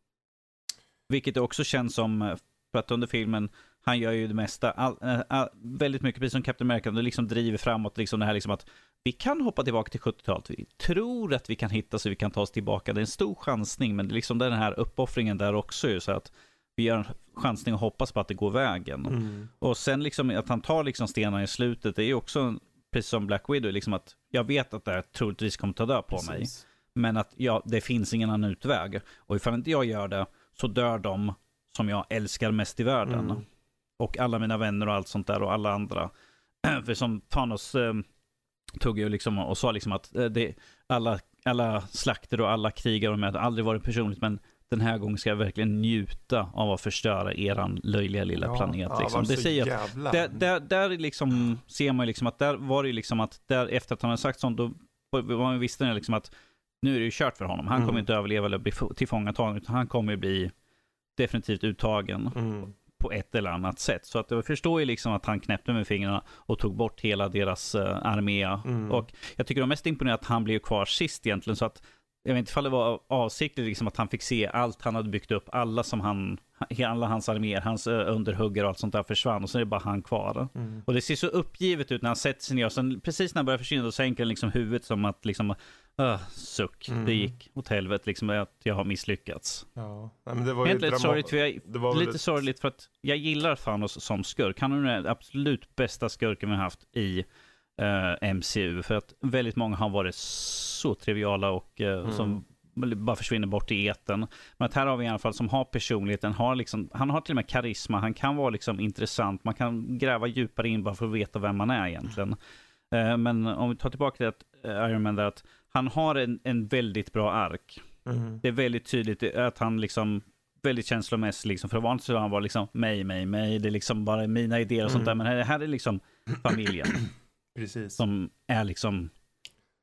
Vilket också känns som, för att under filmen, han gör ju det mesta, all, all, all, väldigt mycket, precis som Captain America, det liksom driver framåt liksom det här liksom att vi kan hoppa tillbaka till 70-talet. Vi tror att vi kan hitta så vi kan ta oss tillbaka. Det är en stor chansning, men det är liksom den här uppoffringen där också ju, så att vi gör en chansning och hoppas på att det går vägen. Mm. Och sen liksom att han tar liksom stenarna i slutet, det är ju också, precis som Black Widow, liksom att jag vet att det här troligtvis kommer ta död på precis. mig. Men att ja, det finns ingen annan utväg. Och ifall inte jag gör det, så dör de som jag älskar mest i världen. Mm. Och alla mina vänner och allt sånt där och alla andra. För som Thanos eh, tog ju liksom och sa liksom att eh, det, alla, alla slakter och alla krigare och med, aldrig varit personligt, men den här gången ska jag verkligen njuta av att förstöra eran löjliga lilla ja, planet. Liksom. det säger jävla... där, där, där liksom ser man ju liksom att där var det ju liksom att där efter att han har sagt sånt, då man visste liksom att nu är det ju kört för honom. Han mm. kommer inte överleva eller bli tillfångatagen, utan han kommer bli definitivt uttagen. Mm på ett eller annat sätt. Så att jag förstår ju liksom att han knäppte med fingrarna och tog bort hela deras uh, armé. Mm. Och jag tycker det mest imponerande att han blev kvar sist egentligen. Så att jag vet inte ifall det var avsiktligt liksom att han fick se allt han hade byggt upp, alla som han, alla hans arméer, hans uh, underhuggare och allt sånt där försvann och så är det bara han kvar. Mm. Och det ser så uppgivet ut när han sätter sig ner och sen precis när han börjar försvinna då sänker han liksom huvudet som att liksom Uh, suck, mm. det gick åt helvete liksom att jag har misslyckats. Ja. Nej, men det var ju lite sorgligt, för jag, det var lite ett... sorgligt för att jag gillar Thanos som skurk. Han är den absolut bästa skurken vi har haft i uh, eh, MCU. För att väldigt många har varit så triviala och uh, mm. som bara försvinner bort i eten. Men att här har vi i alla fall som har personligheten, har liksom, han har till och med karisma, han kan vara liksom intressant, man kan gräva djupare in bara för att veta vem man är egentligen. Mm. Men om vi tar tillbaka till att Iron Man där, att han har en, en väldigt bra ark. Mm. Det är väldigt tydligt att han liksom väldigt känslomässig liksom. För vanligt så han bara liksom mig, mig, mig. Det är liksom bara mina idéer och mm. sånt där. Men här, här är liksom familjen. Precis. Som är liksom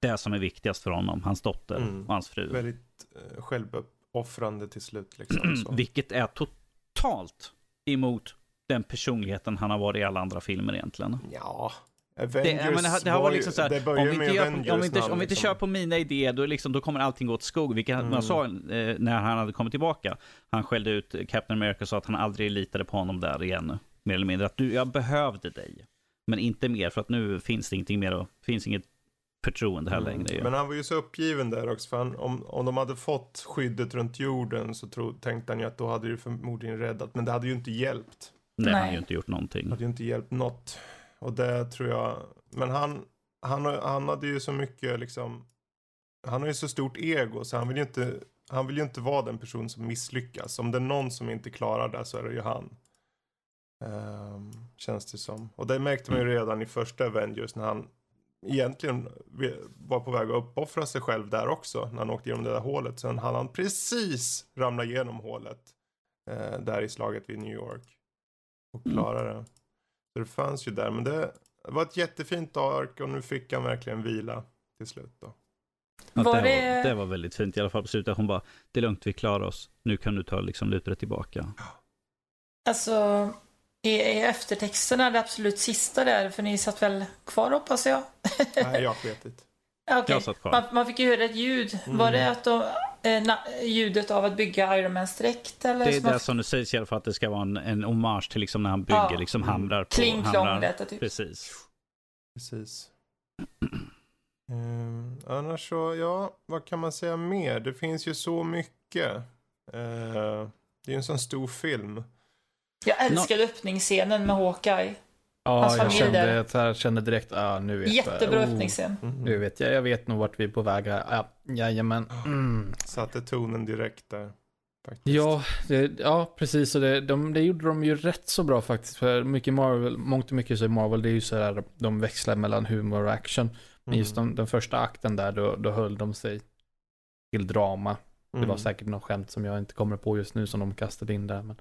det som är viktigast för honom. Hans dotter mm. och hans fru. Väldigt uh, självuppoffrande till slut liksom. Vilket är totalt emot den personligheten han har varit i alla andra filmer egentligen. Ja, Avengers det, har varit liksom här, om vi inte, gör, om vi inte, om vi inte kör på mina idéer, då, liksom, då kommer allting gå åt skog. Vilket mm. man sa eh, när han hade kommit tillbaka. Han skällde ut Captain America och sa att han aldrig litade på honom där igen. Mer eller mindre. Att du, jag behövde dig. Men inte mer, för att nu finns det ingenting mer och finns inget förtroende här mm. längre. Men han var ju så uppgiven där också. För han, om, om de hade fått skyddet runt jorden så tro, tänkte han ju att då hade det förmodligen räddat. Men det hade ju inte hjälpt. Nej, Nej. han hade ju inte gjort någonting. Det hade ju inte hjälpt något. Och det tror jag, men han, han, han hade ju så mycket liksom, han har ju så stort ego så han vill ju inte, han vill ju inte vara den person som misslyckas. Om det är någon som inte klarar det så är det ju han. Um, känns det som. Och det märkte man ju redan i första Avengers när han egentligen var på väg att uppoffra sig själv där också. När han åkte genom det där hålet. Sen hann han precis ramla igenom hålet. Uh, där i slaget vid New York. Och klara det. Så det fanns ju där. Men det var ett jättefint ark och nu fick han verkligen vila till slut då. Ja, var det... Var, det var väldigt fint i alla fall på slutet. Hon bara, det är lugnt, vi klarar oss. Nu kan du ta liksom luta tillbaka. Alltså, i, i eftertexterna, det absolut sista där, för ni satt väl kvar hoppas jag? Nej, jag sket inte. Okay. Man, man, fick ju höra ett ljud. Mm. Var det att de, eh, ljudet av att bygga Iron Mans dräkt? Eller det är det som det sägs i alla fall att det ska vara en, en hommage till liksom när han bygger ja. liksom hamrar på Kling klong detta typ. Precis. Precis. um, annars så, ja, vad kan man säga mer? Det finns ju så mycket. Uh, det är ju en sån stor film. Jag älskar no. öppningsscenen med Hawkeye. Ja, jag kände, jag kände direkt, ja nu vet Jättebra jag. öppningsscen. Oh, nu vet jag, jag vet nog vart vi är på väg här. Ja, jajamän. Mm. Satte tonen direkt där. Faktiskt. Ja, det, ja, precis. Och det, de, det gjorde de ju rätt så bra faktiskt. För mycket Marvel, mångt och mycket så är Marvel, det är ju så här, de växlar mellan humor och action. Men just mm. de, den första akten där, då, då höll de sig till drama. Det var mm. säkert något skämt som jag inte kommer på just nu som de kastade in där. Men,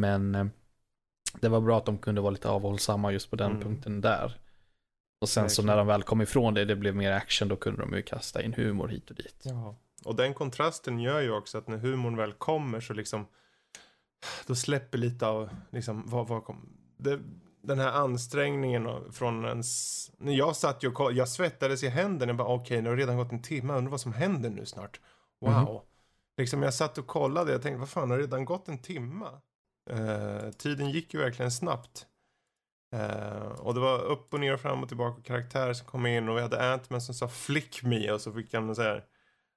men eh, det var bra att de kunde vara lite avhållsamma just på den mm. punkten där. Och sen Verkligen. så när de väl kom ifrån det, det blev mer action, då kunde de ju kasta in humor hit och dit. Ja. Och den kontrasten gör ju också att när humorn väl kommer så liksom, då släpper lite av, liksom, vad, vad kom, det, den här ansträngningen från ens, när jag satt ju och jag svettades i händerna, bara okej, okay, nu har det redan gått en timme, undrar vad som händer nu snart. Wow. Mm. Liksom jag satt och kollade, jag tänkte, vad fan, har det redan gått en timme? Uh, tiden gick ju verkligen snabbt. Uh, och det var upp och ner och fram och tillbaka karaktärer som kom in och vi hade Ant-Man som sa flick me och så fick han så här,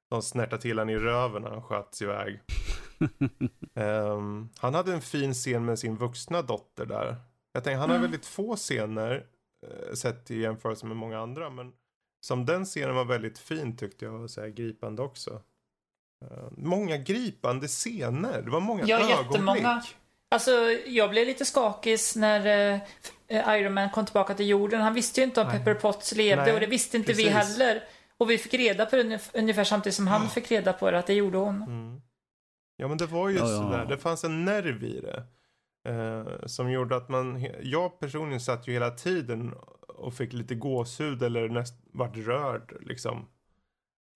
de snärta till han i röven när han sköts iväg. um, han hade en fin scen med sin vuxna dotter där. Jag tänker, han har mm. väldigt få scener uh, sett i jämförelse med många andra men som den scenen var väldigt fin tyckte jag och så här gripande också. Uh, många gripande scener, det var många ja, ögonblick. Jättemånga. Alltså, jag blev lite skakig när uh, Iron Man kom tillbaka till jorden. Han visste ju inte om Nej. Pepper Potts levde Nej, och det visste inte precis. vi heller. Och vi fick reda på det ungefär samtidigt som han Ja. fick reda på det, att det gjorde hon. Mm. Ja men det var ju Ja, ja. sådär, det fanns en nerv i det. Eh, som gjorde att man, jag personligen satt ju hela tiden och fick lite gåshud eller näst, vart rörd liksom.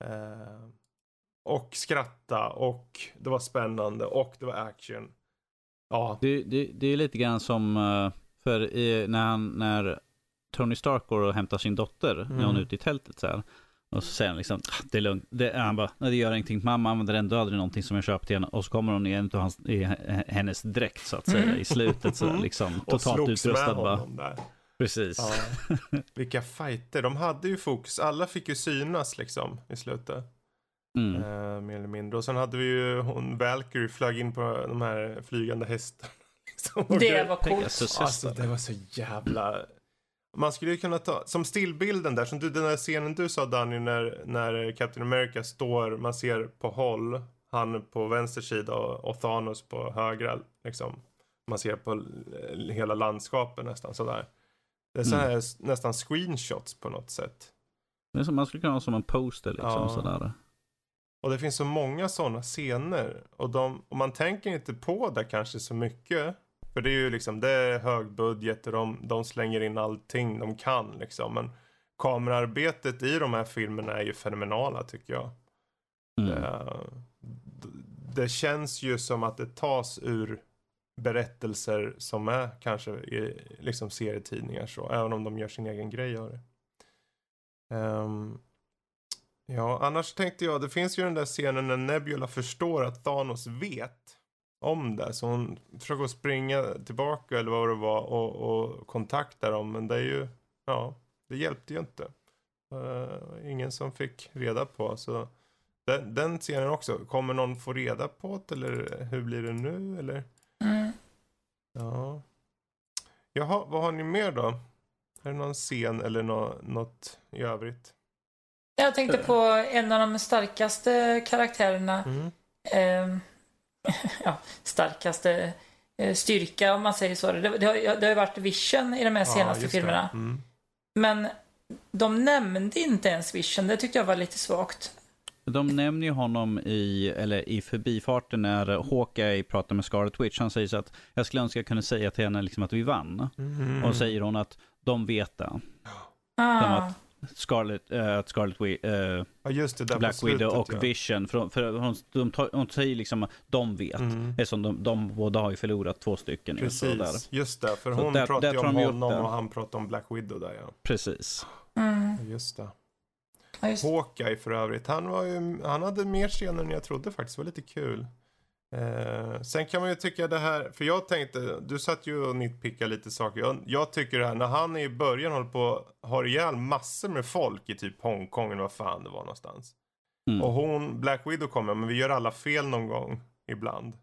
Eh, och skratta och det var spännande och det var action. Ja. Det, det, det är lite grann som, eh, för i, när, han, när Tony Stark går och hämtar sin dotter, när hon är Mm. ute i tältet så här. Och så säger han liksom, "Ah, det är lugnt. Det, han bara, nej det gör ingenting. Mamma använder ändå aldrig någonting som jag köper till henne. Och så kommer hon i, en av hans, i hennes dräkt så att säga, Mm. i slutet. Så här, liksom, Och totalt utrustad bara. där. Precis. Ja. Vilka fighter. De hade ju fokus. Alla fick ju synas liksom i slutet. Mm. Eh, mer eller mindre. Och sen hade vi ju hon Valkyrie flög in på de här flygande hästarna. liksom. Det var coolt. Alltså det var så jävla... Man skulle ju kunna ta, som stillbilden där, som du, den där scenen du sa Danny när, när Captain America står, man ser på håll, han på vänster sida och, och Thanos på högra liksom. Man ser på hela landskapet nästan sådär. Det är så Mm. här s- nästan screenshots på något sätt. Det är som, man skulle kunna ha som en poster liksom. Ja. Sådär. Och det finns så många sådana scener. Och, de, och man tänker inte på det kanske så mycket. För det är ju liksom, det är hög budget och de, de slänger in allting de kan liksom. Men kamerarbetet i de här filmerna är ju fenomenala tycker jag. Mm. D- det känns ju som att det tas ur berättelser som är kanske i liksom serietidningar så. Även om de gör sin egen grej av det. Ehm, ja, annars tänkte jag, det finns ju den där scenen när Nebula förstår att Thanos vet om det. Så hon försöker springa tillbaka eller vad det var och, och kontakta dem. Men det är ju, ja, det hjälpte ju inte. Eh, ingen som fick reda på. Så den, den scenen också, kommer någon få reda på det eller hur blir det nu eller? Mm. Ja. Jaha, vad har ni mer då? Är det någon scen eller nå, något i övrigt? Jag tänkte på en av de starkaste karaktärerna. Mm. Eh, ja, starkaste eh, styrka om man säger så. Det, det, har, det har ju varit Vision i de här senaste det. filmerna. Mm. Men de nämnde inte ens Vision. Det tyckte jag var lite svagt. De nämner ju honom i, eller i förbifarten när Hawkeye pratar med Scarlet Witch. Han säger så att jag skulle önska jag kunde säga till henne liksom att vi vann. Mm. Och säger hon att de vet det. Ah. Scarlet, äh, Scarlet Witch, äh, Ja, just det, Black slutet, Widow och ja. Vision. För, för hon, de, tar- hon säger liksom att de vet. Mm. Eftersom de, de båda har ju förlorat två stycken. Precis, just det. För Så hon där- pratade där ju om de honom och han pratade om Black Widow där ja. Precis. Mm. Just det. Ja, just. Hawkeye för övrigt, han, var ju, han hade mer scener än jag trodde faktiskt. Det var lite kul. Eh, sen kan man ju tycka det här, för jag tänkte, du satt ju och nitpickade lite saker. Jag, jag tycker det här, när han i början håller på, har ihjäl massor med folk i typ Hongkong eller vad fan det var någonstans. Mm. Och hon, Black Widow kommer, men vi gör alla fel någon gång ibland.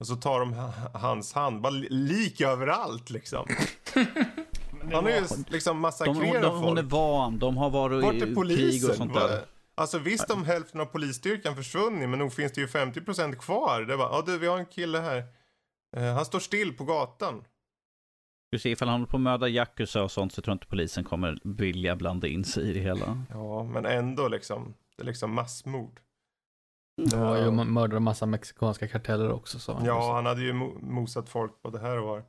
Och så tar de ha- hans hand, bara li- lik överallt liksom. Han har ju liksom massakrerat de, hon är folk. van, de har varit i krig och sånt där. Alltså visst om hälften av polisstyrkan försvunnit men nog finns det ju 50% kvar. Det var, ja du vi har en kille här. Eh, han står still på gatan. Du ser, ifall han håller på att mörda Yakuza och sånt så tror jag inte polisen kommer vilja blanda in sig i det hela. Ja men ändå liksom. Det är liksom massmord. Det var ju mördade en massa mexikanska karteller också. Så. Ja han hade ju mo- mosat folk både här och var.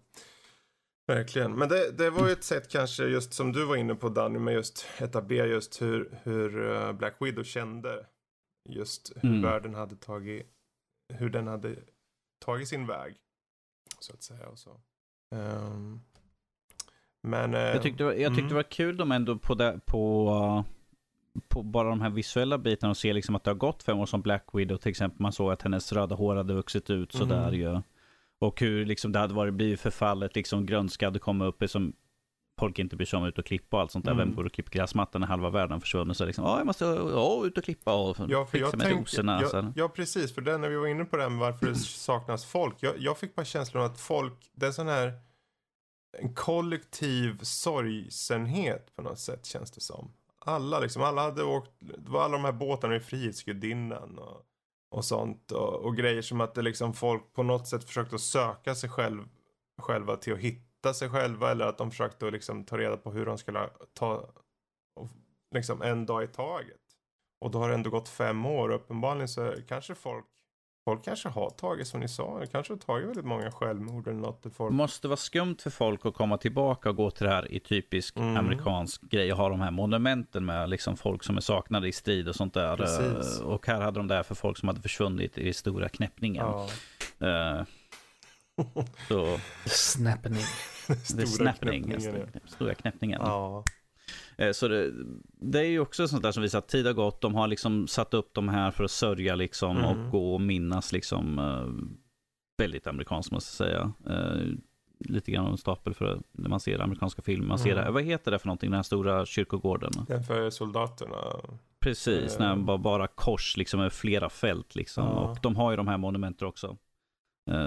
Verkligen. Men det, det var ju ett sätt kanske just som du var inne på Danny med just etablera just hur, hur eh, Black Widow kände. Just hur Mm. världen hade tagit, hur den hade tagit sin väg. Så att säga och så. Ehm, men. eh, Jag tyckte, jag tyckte mm. det var kul de ändå på, det, på, på bara de här visuella bitarna och se liksom att det har gått fem år som Black Widow till exempel. Man såg att hennes röda hår hade vuxit ut Mm. sådär ju. Och hur liksom det hade varit, blivit förfallet, liksom grönska hade kommit upp som folk inte bryr sig om ut och klippa och allt sånt där. Mm. Vem går och klipper gräsmattan när halva världen försvunnit? Så liksom, ja jag måste ja, ut och klippa och Ja, för jag fixa med rosorna. tänker, så ja, ja, precis. För det när vi var inne på det här med varför det saknas folk. Jag, jag fick bara känslan att folk, det är sån här en kollektiv sorgsenhet på något sätt känns det som. Alla liksom, alla hade åkt, det var alla de här båtarna i Frihetsgudinnan och, och sånt. Och, och grejer som att det liksom folk på något sätt försökte att söka sig själv, själva till att hitta sig själva. Eller att de försökte att liksom ta reda på hur de skulle ta och liksom en dag i taget. Och då har det ändå gått fem år och uppenbarligen så kanske folk Folk kanske har tagit, som ni sa, kanske har tagit väldigt många självmord eller något. Folk... Det måste vara skumt för folk att komma tillbaka och gå till det här i typisk mm. amerikansk grej och ha de här monumenten med liksom folk som är saknade i strid och sånt där. Precis. Och här hade de det för folk som hade försvunnit i stora knäppningen. Ja. Uh, så... Snappning. Stora. Knäppningen. Stora knäppningen. Ja. Eh, så det, det, är ju också sånt där som visar att tid har gått. De har liksom satt upp de här för att sörja liksom mm. och gå och minnas liksom. Uh, väldigt amerikanskt måste jag säga. Uh, lite grann av en stapel för när man ser amerikanska filmer. Man ser mm. det, vad heter det för någonting, den här stora kyrkogården? Den för soldaterna. Precis, när bara, bara kors liksom med flera fält liksom. Ja. Och de har ju de här monumenten också.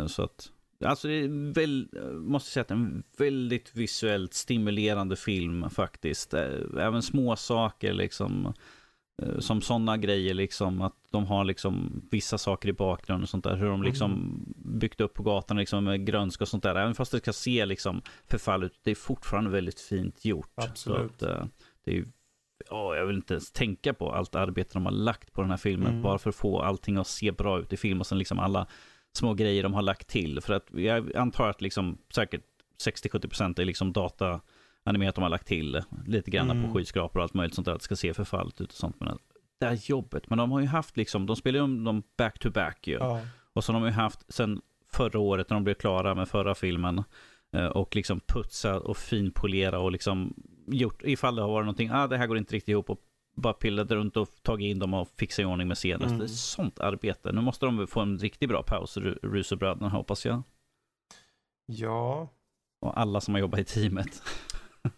Så att Alltså det är väl, måste säga att en väldigt visuellt stimulerande film faktiskt. Eh, även små saker liksom. Eh, som sådana grejer liksom. Att de har liksom vissa saker i bakgrunden och sånt där. Hur de liksom mm. byggt upp på gatan liksom med grönska och sånt där. Även fast det ska se liksom förfall ut. Det är fortfarande väldigt fint gjort. Absolut. Att, eh, det är oh, jag vill inte ens tänka på allt arbete de har lagt på den här filmen. Mm. Bara för att få allting att se bra ut i film och sen liksom alla små grejer de har lagt till. För att jag antar att liksom säkert 60-70% är liksom data animerat de har lagt till lite grann mm. på skyskrapor och allt möjligt sånt där. Att det ska se förfallt ut och sånt. Men det här jobbet, men de har ju haft liksom, de spelar ju dem back to back ju. Ja. Och så har de ju haft sen förra året när de blev klara med förra filmen. Eh, och liksom putsa och finpolera och liksom gjort, ifall det har varit någonting, ah det här går inte riktigt ihop och bara pillat runt och tagit in dem och fixat i ordning med scener. Mm. Det är sånt arbete. Nu måste de få en riktigt bra paus, Russo-bröderna hoppas jag. Ja. Och alla som har jobbat i teamet.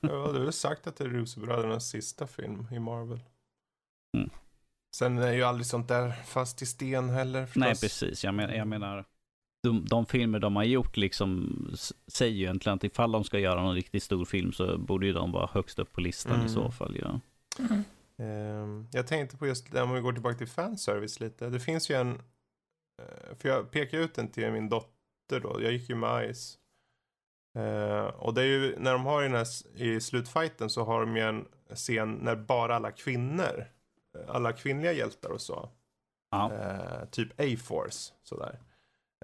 ja, du har sagt att det är Russo-brödernas sista film i Marvel. Mm. Sen är ju aldrig sånt där fast i sten heller. Förstås. Nej, precis. Jag, men, jag menar, de, de, filmer de har gjort liksom säger ju egentligen att ifall de ska göra någon riktigt stor film så borde ju de vara högst upp på listan mm. i så fall. Ja. Mm. Ehm, jag tänkte på just om vi går tillbaka till fanservice lite. Det finns ju en, eh, för jag pekade ut den till min dotter då, jag gick ju med Ice. Uh, och det är ju, när de har den här, i slutfighten så har de ju en scen när bara alla kvinnor, alla kvinnliga hjältar och så. Ja. Uh, typ A-Force sådär.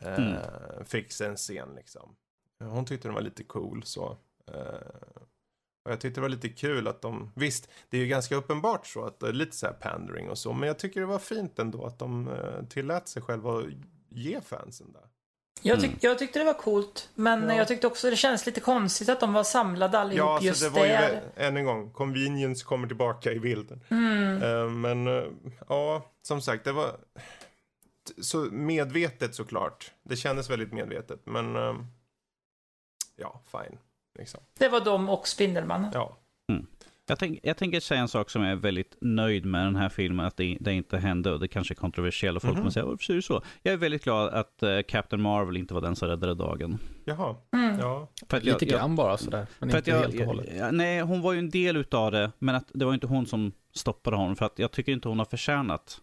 Mm. Fick en scen liksom. Hon tyckte den var lite cool så. Och jag tyckte det var lite kul att de, visst, det är ju ganska uppenbart så att det är lite så här pandering och så, men jag tycker det var fint ändå att de uh, tillät sig själva att ge fansen det. Jag, tyck, mm. jag tyckte det var coolt, men ja. jag tyckte också det känns lite konstigt att de var samlade allihop ja, alltså just det var där. Ju, än en gång, convenience kommer tillbaka i bilden. Mm. Uh, men uh, ja, som sagt, det var så medvetet såklart. Det kändes väldigt medvetet, men uh, ja, fine. Liksom. Det var de och Spindelmannen. Ja. Mm. Jag, tänk, jag tänker säga en sak som jag är väldigt nöjd med den här filmen, att det, det inte hände och det kanske är kontroversiellt och folk mm -hmm. kommer säga varför säger du så? Jag är väldigt glad att uh, Captain Marvel inte var den som räddade dagen. Jaha, mm. ja. Lite grann bara sådär, men inte jag, helt och hållet. Jag, nej, hon var ju en del utav det, men att det var inte hon som stoppade honom, för att jag tycker inte hon har förtjänat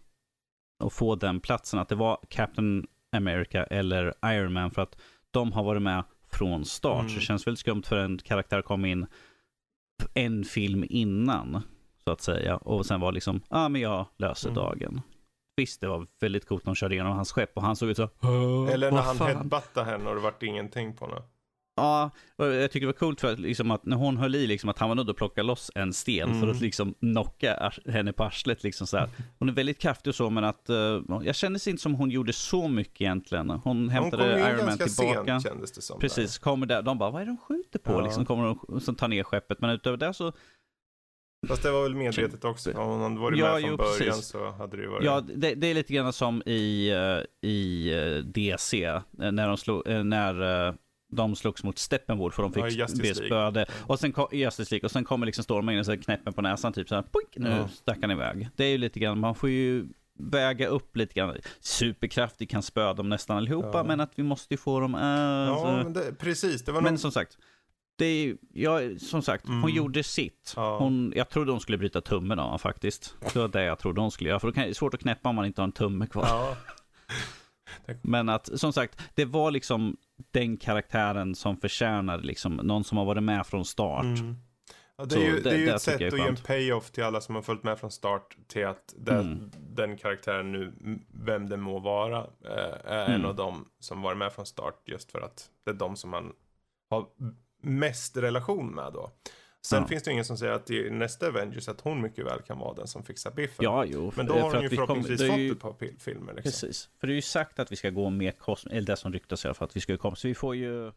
att få den platsen, att det var Captain America eller Iron Man, för att de har varit med från start. Mm. Så det känns väldigt skumt för en karaktär kom in en film innan, så att säga. Och sen var liksom, ja ah, men jag löser mm. dagen. Visst, det var väldigt coolt när de körde igenom hans skepp och han såg ut så Eller när han headbuttade henne och det vart ingenting på henne. Ja, jag tycker det var coolt för att, liksom, att när hon höll i, liksom, att han var nödd att plocka loss en sten mm. för att liksom knocka henne på arslet. Liksom, så här. Hon är väldigt kraftig och så, men att uh, jag kände inte som hon gjorde så mycket egentligen. Hon hämtade hon Iron Man tillbaka. Sent, kändes det som. Precis, där. kommer där. De bara, vad är det de skjuter på? Ja. Liksom, kommer de som tar ner skeppet. Men utöver det så Fast det var väl medvetet också. Om hon hade varit ja, med från jo, början precis. så hade det ju varit... Ja, det, det, är lite grann som i, uh, i uh, DC. När, de slog, när de slogs mot Steppenwolf för de fick ja, spöade. Och sen kom, Justice League, och sen kommer liksom Stormen in och så knäppen på näsan typ så här, poink, nu ja. stack han iväg. Det är ju lite grann, man får ju väga upp lite grann. Superkraftig kan spöa dem nästan allihopa, ja. men att vi måste ju få dem... Äh, ja, men det, precis. Det var men någon... som sagt, det är, ja, som sagt, mm. hon gjorde sitt. Ja. Hon, jag trodde hon skulle bryta tummen av honom faktiskt. Det var det jag trodde hon skulle göra. För det är svårt att knäppa om man inte har en tumme kvar. Ja. Men att, som sagt, det var liksom den karaktären som förtjänade liksom, någon som har varit med från start. Mm. Ja, det är ju, det, det är ju ett sätt att ge en payoff till alla som har följt med från start till att den, mm. den karaktären nu, vem det må vara, eh, är mm. en av dem som varit med från start just för att det är de som man har mest relation med då. Sen ja. finns det ingen som säger att i nästa Avengers att hon mycket väl kan vara den som fixar biffen. Ja, jo. Men då har hon ju förhoppningsvis kom, fått ju, ett par filmer. Liksom. Precis. För det är ju sagt att vi ska gå med kosmos, eller det som ryktas i alla fall, att vi ska komma. Så vi får ju...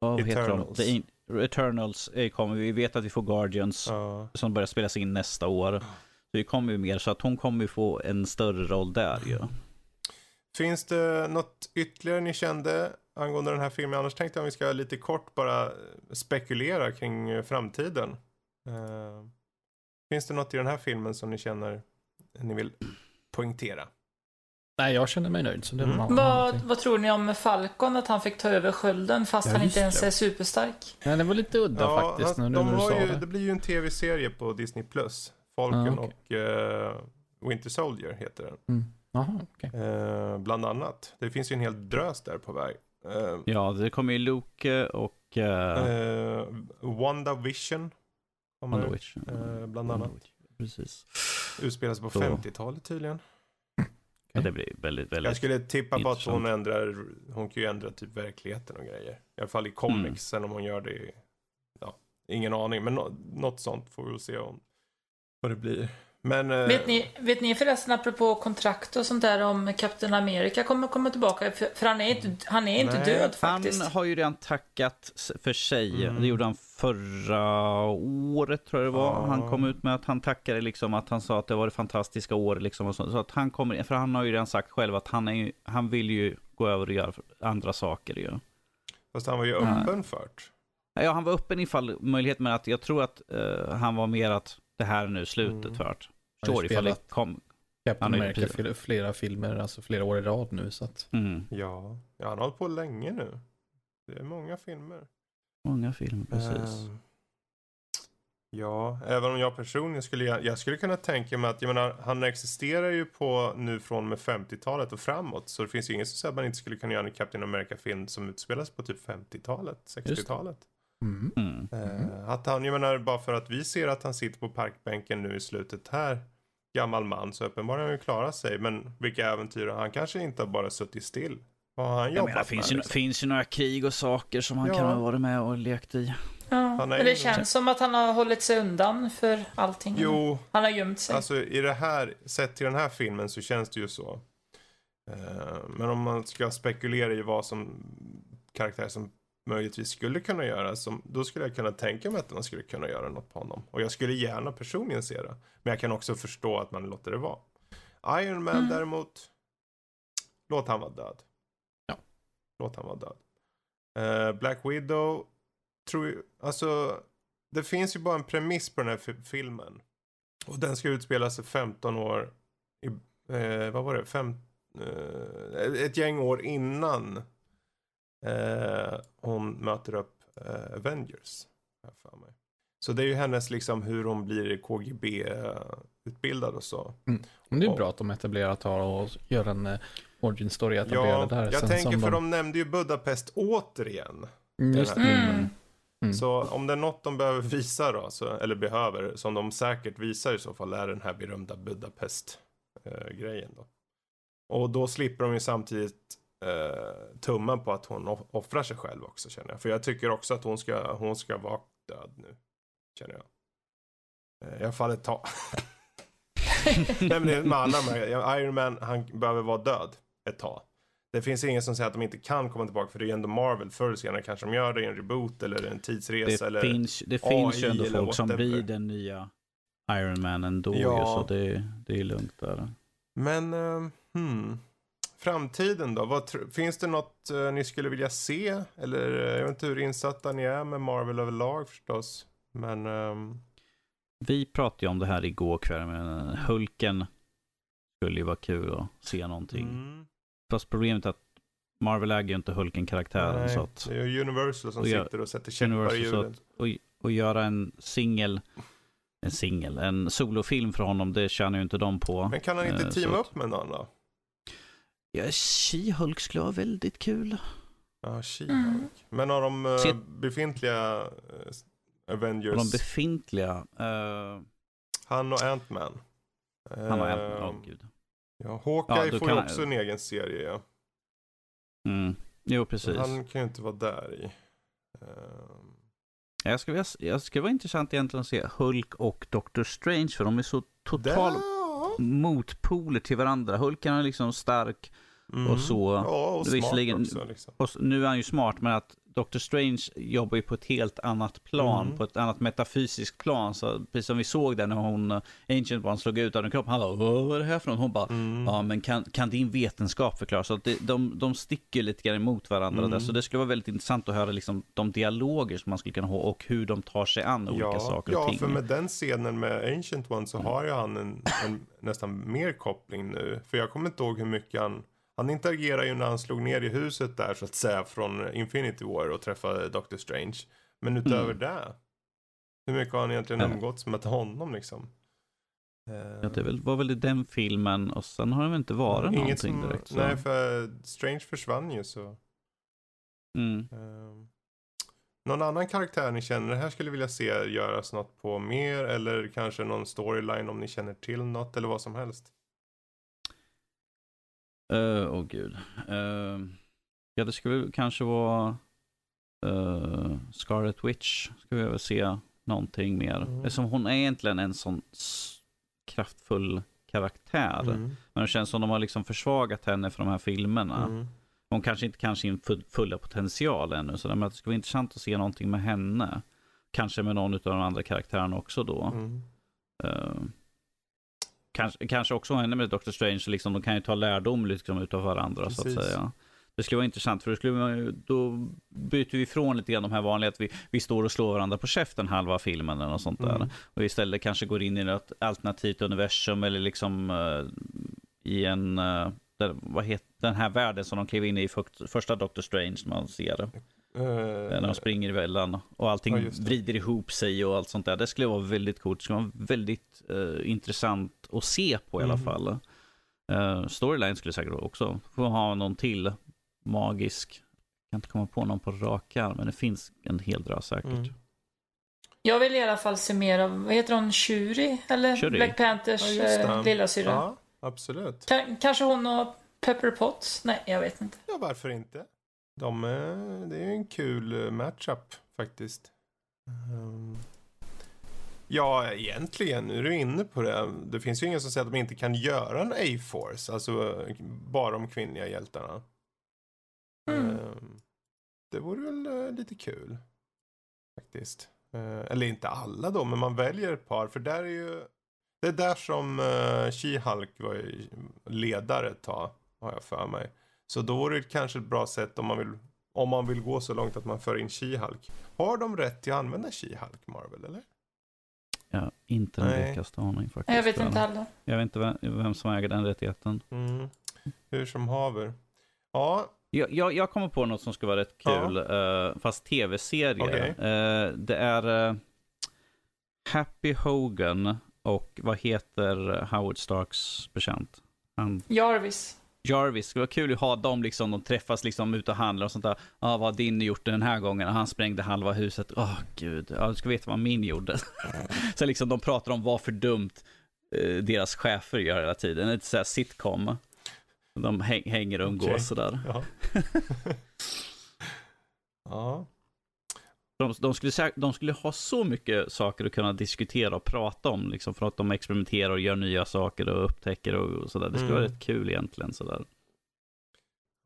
Oh, Eternals. The Eternals kommer, vi vet att vi får Guardians uh. som börjar spelas in nästa år. Så vi kommer ju mer, så att hon kommer ju få en större roll där ju. Ja. Finns det något ytterligare ni kände angående den här filmen? Annars tänkte jag att vi ska lite kort bara spekulera kring framtiden. Uh, finns det något i den här filmen som ni känner ni vill poängtera? Nej, jag känner mig nöjd. Så det mm. vad, vad tror ni om Falcon, att han fick ta över skölden fast ja, han inte ens är superstark? Nej, det var lite udda ja, faktiskt. Han, de har ju, det. det. blir ju en tv-serie på Disney+. Plus. Falcon ah, okay. och uh, Winter Soldier heter den. Mm. Aha, okay. uh, eh, bland annat. Det finns ju en hel drös där på väg. Uh, ja, det kommer ju Luke och... Uh... WandaVision. Kommer, WandaVision. bland annat. Precis. Utspelas på 50-talet tydligen. Ja, det blir väldigt, väldigt Jag skulle tippa på att hon ändrar, hon kan ju ändra typ verkligheten och grejer. I alla fall i comics, mm. sen om hon gör det ja, ingen aning, men no, något sånt får vi väl se om vad det blir. Men, eh, vet, ni, vet ni förresten apropå kontrakt och sånt där om Captain America kommer komma tillbaka? För, han är inte, han är inte död faktiskt. Han har ju redan tackat för sig. Mm. Det gjorde han förra året tror jag det var. Ah. Han kom ut med att han tackade liksom att han sa att det var det fantastiska år liksom. Och så, så att han kommer, för han har ju redan sagt själv att han, är, han vill ju gå över och göra andra saker ju. Fast han var ju öppen för det. Ja, han var öppen ifall möjlighet, men att jag tror att uh, han var mer att det här är nu slutet mm. för att Förstår ifall det kom. Captain America flera, flera filmer, alltså flera år i rad nu så att. Mm. Ja, ja, han har hållit på länge nu. Det är många filmer. Många filmer, precis. Um, ja, även om jag personligen skulle, jag skulle kunna tänka mig att, jag menar, han existerar ju på nu från med 50-talet och framåt. Så det finns ju ingen som säger att man inte skulle kunna göra en Captain America-film som utspelas på typ 50-talet, 60-talet. Mm. Mm. Uh, att han, jag menar bara för att vi ser att han sitter på parkbänken nu i slutet här. Gammal man, så uppenbarligen har han ju klarat sig. Men vilka äventyr, han kanske inte har bara suttit still. Vad har han jobbat menar, med? Finns ju, liksom? finns ju några krig och saker som han ja. kan ha varit med och lekt i. Ja, men det känns som att han har hållit sig undan för allting. Jo, han har gömt sig. Alltså i det här, sett till den här filmen så känns det ju så. Uh, men om man ska spekulera i vad som karaktär som möjligtvis skulle kunna göra. Som, då skulle jag kunna tänka mig att man skulle kunna göra något på honom. Och jag skulle gärna personligen se det. Men jag kan också förstå att man låter det vara. Iron Man mm. däremot. Låt han vara död. Ja. Låt han vara död. Uh, Black Widow. Tror ju, alltså. Det finns ju bara en premiss på den här filmen. Och den ska utspela sig 15 år. I, eh, vad var det? Fem, eh, ett gäng år innan eh, hon möter upp eh, Avengers. För mig. Så det är ju hennes liksom hur hon blir KGB-utbildad och så. Mm. Men det är och, bra att de etablerar tar och gör en uh, origin story etablerade ja, där. Jag tänker för de... de nämnde ju Budapest återigen. Mm, just det. Mm. Mm. Så om det är något de behöver visa då, så, eller behöver, som de säkert visar i så fall, är den här berömda Budapest-grejen. Eh, då. Och då slipper de ju samtidigt eh, tummen på att hon offrar sig själv också känner jag. För jag tycker också att hon ska, hon ska vara död nu. Känner jag. Eh, I alla fall ett tag. Nej men det är med alla Iron Man, han behöver vara död ett tag. Det finns ingen som säger att de inte kan komma tillbaka för det är ju ändå Marvel. Förr eller senare kanske de gör det i en reboot eller en tidsresa det eller finns, Det AI finns ju ändå folk som blir den nya Iron Man ändå ja. så det, det är lugnt där. Men, uh, hmm. Framtiden då? Vad, finns det något uh, ni skulle vilja se? Eller uh, jag vet inte hur insatta ni är med Marvel överlag förstås. Men... Um... Vi pratade ju om det här igår kväll, men Hulken skulle ju vara kul att se någonting. Mm. Fast problemet är att Marvel äger ju inte Hulken-karaktären. Så att, det är Universal som och sitter och sätter käppar i hjulet. Och, och göra en singel, en singel, en solofilm för honom, det tjänar ju inte de på. Men kan han inte eh, teama upp med någon då? Ja, She-Hulk skulle vara väldigt kul. Ja, She-Hulk. Mm. Men av de uh, befintliga uh, Avengers. De befintliga. Uh... Han och Ant-Man. Han och Ant-Man, oh, gud. Ja, Hawkeye ja, får ju också en egen serie ja. Mm. Jo, precis. Han kan ju inte vara där i. Uh... Jag skulle, jag skulle vara intressant egentligen att se Hulk och Doctor Strange för de är så totalt motpoler till varandra. Hulk är liksom stark mm. och så. Ja, och smart också. Liksom. Och, nu är han ju smart, men att Doctor Strange jobbar ju på ett helt annat plan, mm. på ett annat metafysiskt plan. Så precis som vi såg där när hon, uh, Ancient One, slog ut av kroppen. Han bara, vad är det här för något? Hon bara, mm. ja men kan, kan din vetenskap förklara? Så att det, de, de sticker lite grann emot varandra mm. där. Så det skulle vara väldigt intressant att höra liksom, de dialoger som man skulle kunna ha och hur de tar sig an olika ja, saker och ja, ting. Ja, för med den scenen med Ancient One så har ju han en, en nästan mer koppling nu. För jag kommer inte ihåg hur mycket han han interagerar ju när han slog ner i huset där så att säga från Infinity War och träffade Doctor Strange. Men utöver mm. det. Hur mycket har han egentligen umgåtts med honom liksom? Ja, det var väl i den filmen och sen har det väl inte varit Inget någonting som, direkt. Så. Nej, för Strange försvann ju så. Mm. Um, någon annan karaktär ni känner, det här skulle vilja se göras något på mer eller kanske någon storyline om ni känner till något eller vad som helst? Åh uh, oh, gud. Uh, ja, det skulle kanske vara uh, Scarlet Witch. Skulle jag väl se någonting mer. Mm. Eftersom hon är egentligen en sån kraftfull karaktär. Mm. Men det känns som de har liksom försvagat henne för de här filmerna. Mm. Hon kanske inte kan sin fulla potential ännu. Så det skulle vara intressant att se någonting med henne. Kanske med någon av de andra karaktärerna också då. Uh, kanske, kanske också henne med Doctor Strange, liksom, de kan ju ta lärdom liksom, utav varandra Precis. så att säga. Det skulle vara intressant för då, skulle då byter vi ifrån lite grann de här vanliga att vi, vi står och slår varandra på käften halva filmen eller något sånt där. Mm. Och istället kanske går in i ett alternativt universum eller liksom uh, i en, uh, där, vad heter den här världen som de klev in i i första Doctor Strange man ser det. Uh, när de springer emellan och allting ja, vrider ihop sig och allt sånt där. Det skulle vara väldigt coolt. Det skulle vara väldigt uh, intressant att se på i alla mm. fall. Uh, storyline skulle säkert också få ha någon till magisk. Jag kan inte komma på någon på rak arm, men det finns en hel drös säkert. Mm. Jag vill i alla fall se mer av, vad heter hon, Shuri? Eller Shuri. Black Panthers ja, lilla syra. Ja, absolut. K kanske hon och Pepper Potts? Nej, jag vet inte. Ja, varför inte? De, det är en kul eh, matchup faktiskt. Um, ja, egentligen, nu är du inne på det. Det finns ju ingen som säger att de inte kan göra en A-Force, alltså bara de kvinnliga hjältarna. Mm. Um, det vore väl uh, lite kul. Faktiskt. Eller inte alla då, men man väljer ett par. För där är ju... Det är där som She-Hulk var ledare ett tag, har jag för mig. Så då vore det kanske ett bra sätt om man vill, om man vill gå så långt att man för in She-Hulk. Har de rätt till att använda She-Hulk, Marvel, eller? Ja, inte den blekaste aning faktiskt. Jag vet inte heller. Jag vet inte vem, vem som äger den rättigheten. Mm. Hur som haver. Ja. Jag, jag, jag kommer på något som skulle vara rätt kul, ja. uh, fast tv-serie. Okay. Uh, eh, det är uh, Happy Hogan och vad heter Howard Starks bekant? Han... Jarvis. Jarvis, det var kul att ha dem liksom, de träffas liksom ute och handlar och sånt där. Ja, ah, vad har din gjort den här gången? Han sprängde halva huset. Åh oh, gud, ja, du ska veta vad min gjorde. så liksom de pratar om vad för dumt eh, deras chefer gör hela tiden. Lite såhär sitcom. De häng, hänger och umgås okay. sådär. Ja. ja. De, de, skulle, de skulle ha så mycket saker att kunna diskutera och prata om. Liksom, för att de experimenterar och gör nya saker och upptäcker och, och sådär. Det skulle mm. vara rätt kul egentligen. Sådär.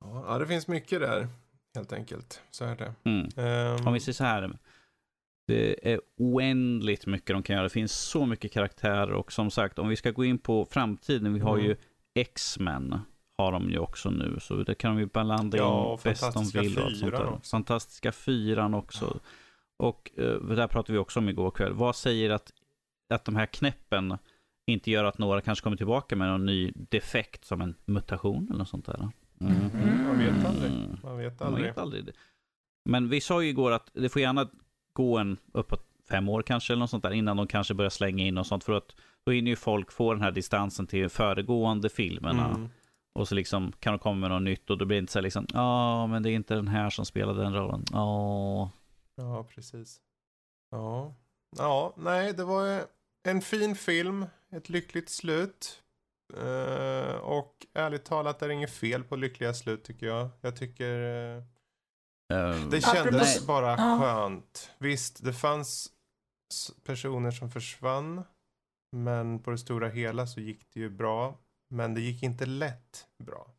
Ja, det finns mycket där. Helt enkelt. Så är det. Mm. Um... Om vi säger så här. Det är oändligt mycket de kan göra. Det finns så mycket karaktärer och som sagt, om vi ska gå in på framtiden. Vi har mm. ju X-Men har de ju också nu. Så det kan de ju blanda ja, in bäst de vill. Och sånt där. Också. Fantastiska fyran också. Ja. Och uh, det där pratade vi också om igår kväll. Vad säger att, att de här knäppen inte gör att några kanske kommer tillbaka med någon ny defekt som en mutation eller något sånt där? Mm. Mm. Man vet aldrig. Man vet aldrig. Man vet aldrig. Men vi sa ju igår att det får gärna gå en uppåt fem år kanske eller något sånt där innan de kanske börjar slänga in och sånt. För att då hinner ju folk få den här distansen till föregående filmerna. Mm. Och så liksom kan de komma med något nytt och då blir det inte så här liksom, ja men det är inte den här som spelar den rollen. Ja. Ja, precis. Ja. Ja, nej, det var en fin film. Ett lyckligt slut. Uh, och ärligt talat är det inget fel på lyckliga slut tycker jag. Jag tycker uh, uh, det kändes apropå... bara skönt. Visst, det fanns personer som försvann. Men på det stora hela så gick det ju bra. Men det gick inte lätt bra.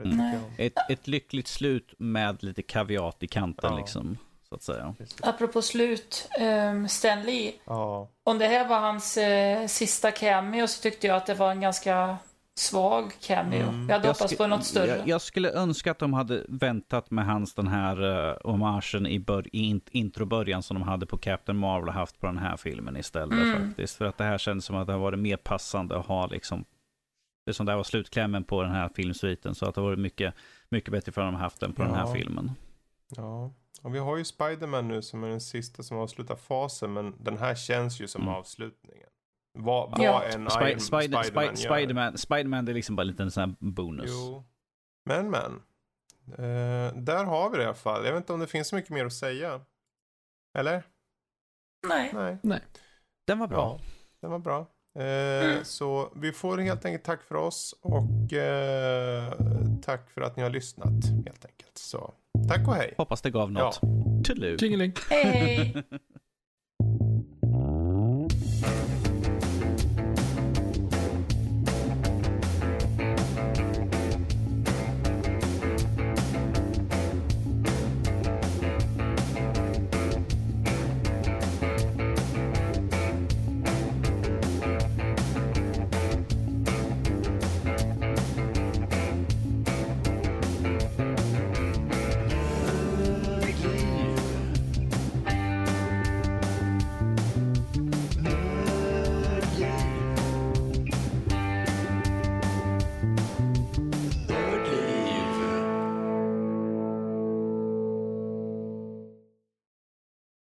Mm. Ett, ett lyckligt slut med lite kaviat i kanten ja. liksom. Så att säga. Apropå slut, um, Stanley. Ja. Om det här var hans uh, sista cameo så tyckte jag att det var en ganska svag cameo. Mm. Jag hade jag hoppats på något större. Jag, jag, skulle önska att de hade väntat med hans den här uh, hommagen i, i introbörjan som de hade på Captain Marvel och haft på den här filmen istället mm. faktiskt. För att det här känns som att det har varit mer passande att ha liksom det som där var slutklämmen på den här filmsviten. Så att det var mycket, mycket bättre för att de haft den på ja. den här filmen. Ja, och vi har ju Spiderman nu som är den sista som avslutar fasen. Men den här känns ju som mm. avslutningen. Vad, vad ja. en Sp Iron, Spider Spiderman Sp Spiderman, Spiderman det är liksom bara en liten sån här bonus. Jo. Men men. Uh, där har vi det i alla fall. Jag vet inte om det finns så mycket mer att säga. Eller? Nej. Nej. Nej. Den var bra. Ja, den var bra. Eh, mm. Så vi får helt enkelt tack för oss och eh, tack för att ni har lyssnat helt enkelt. Så tack och hej. Hoppas det gav något. Ja. Hej hej.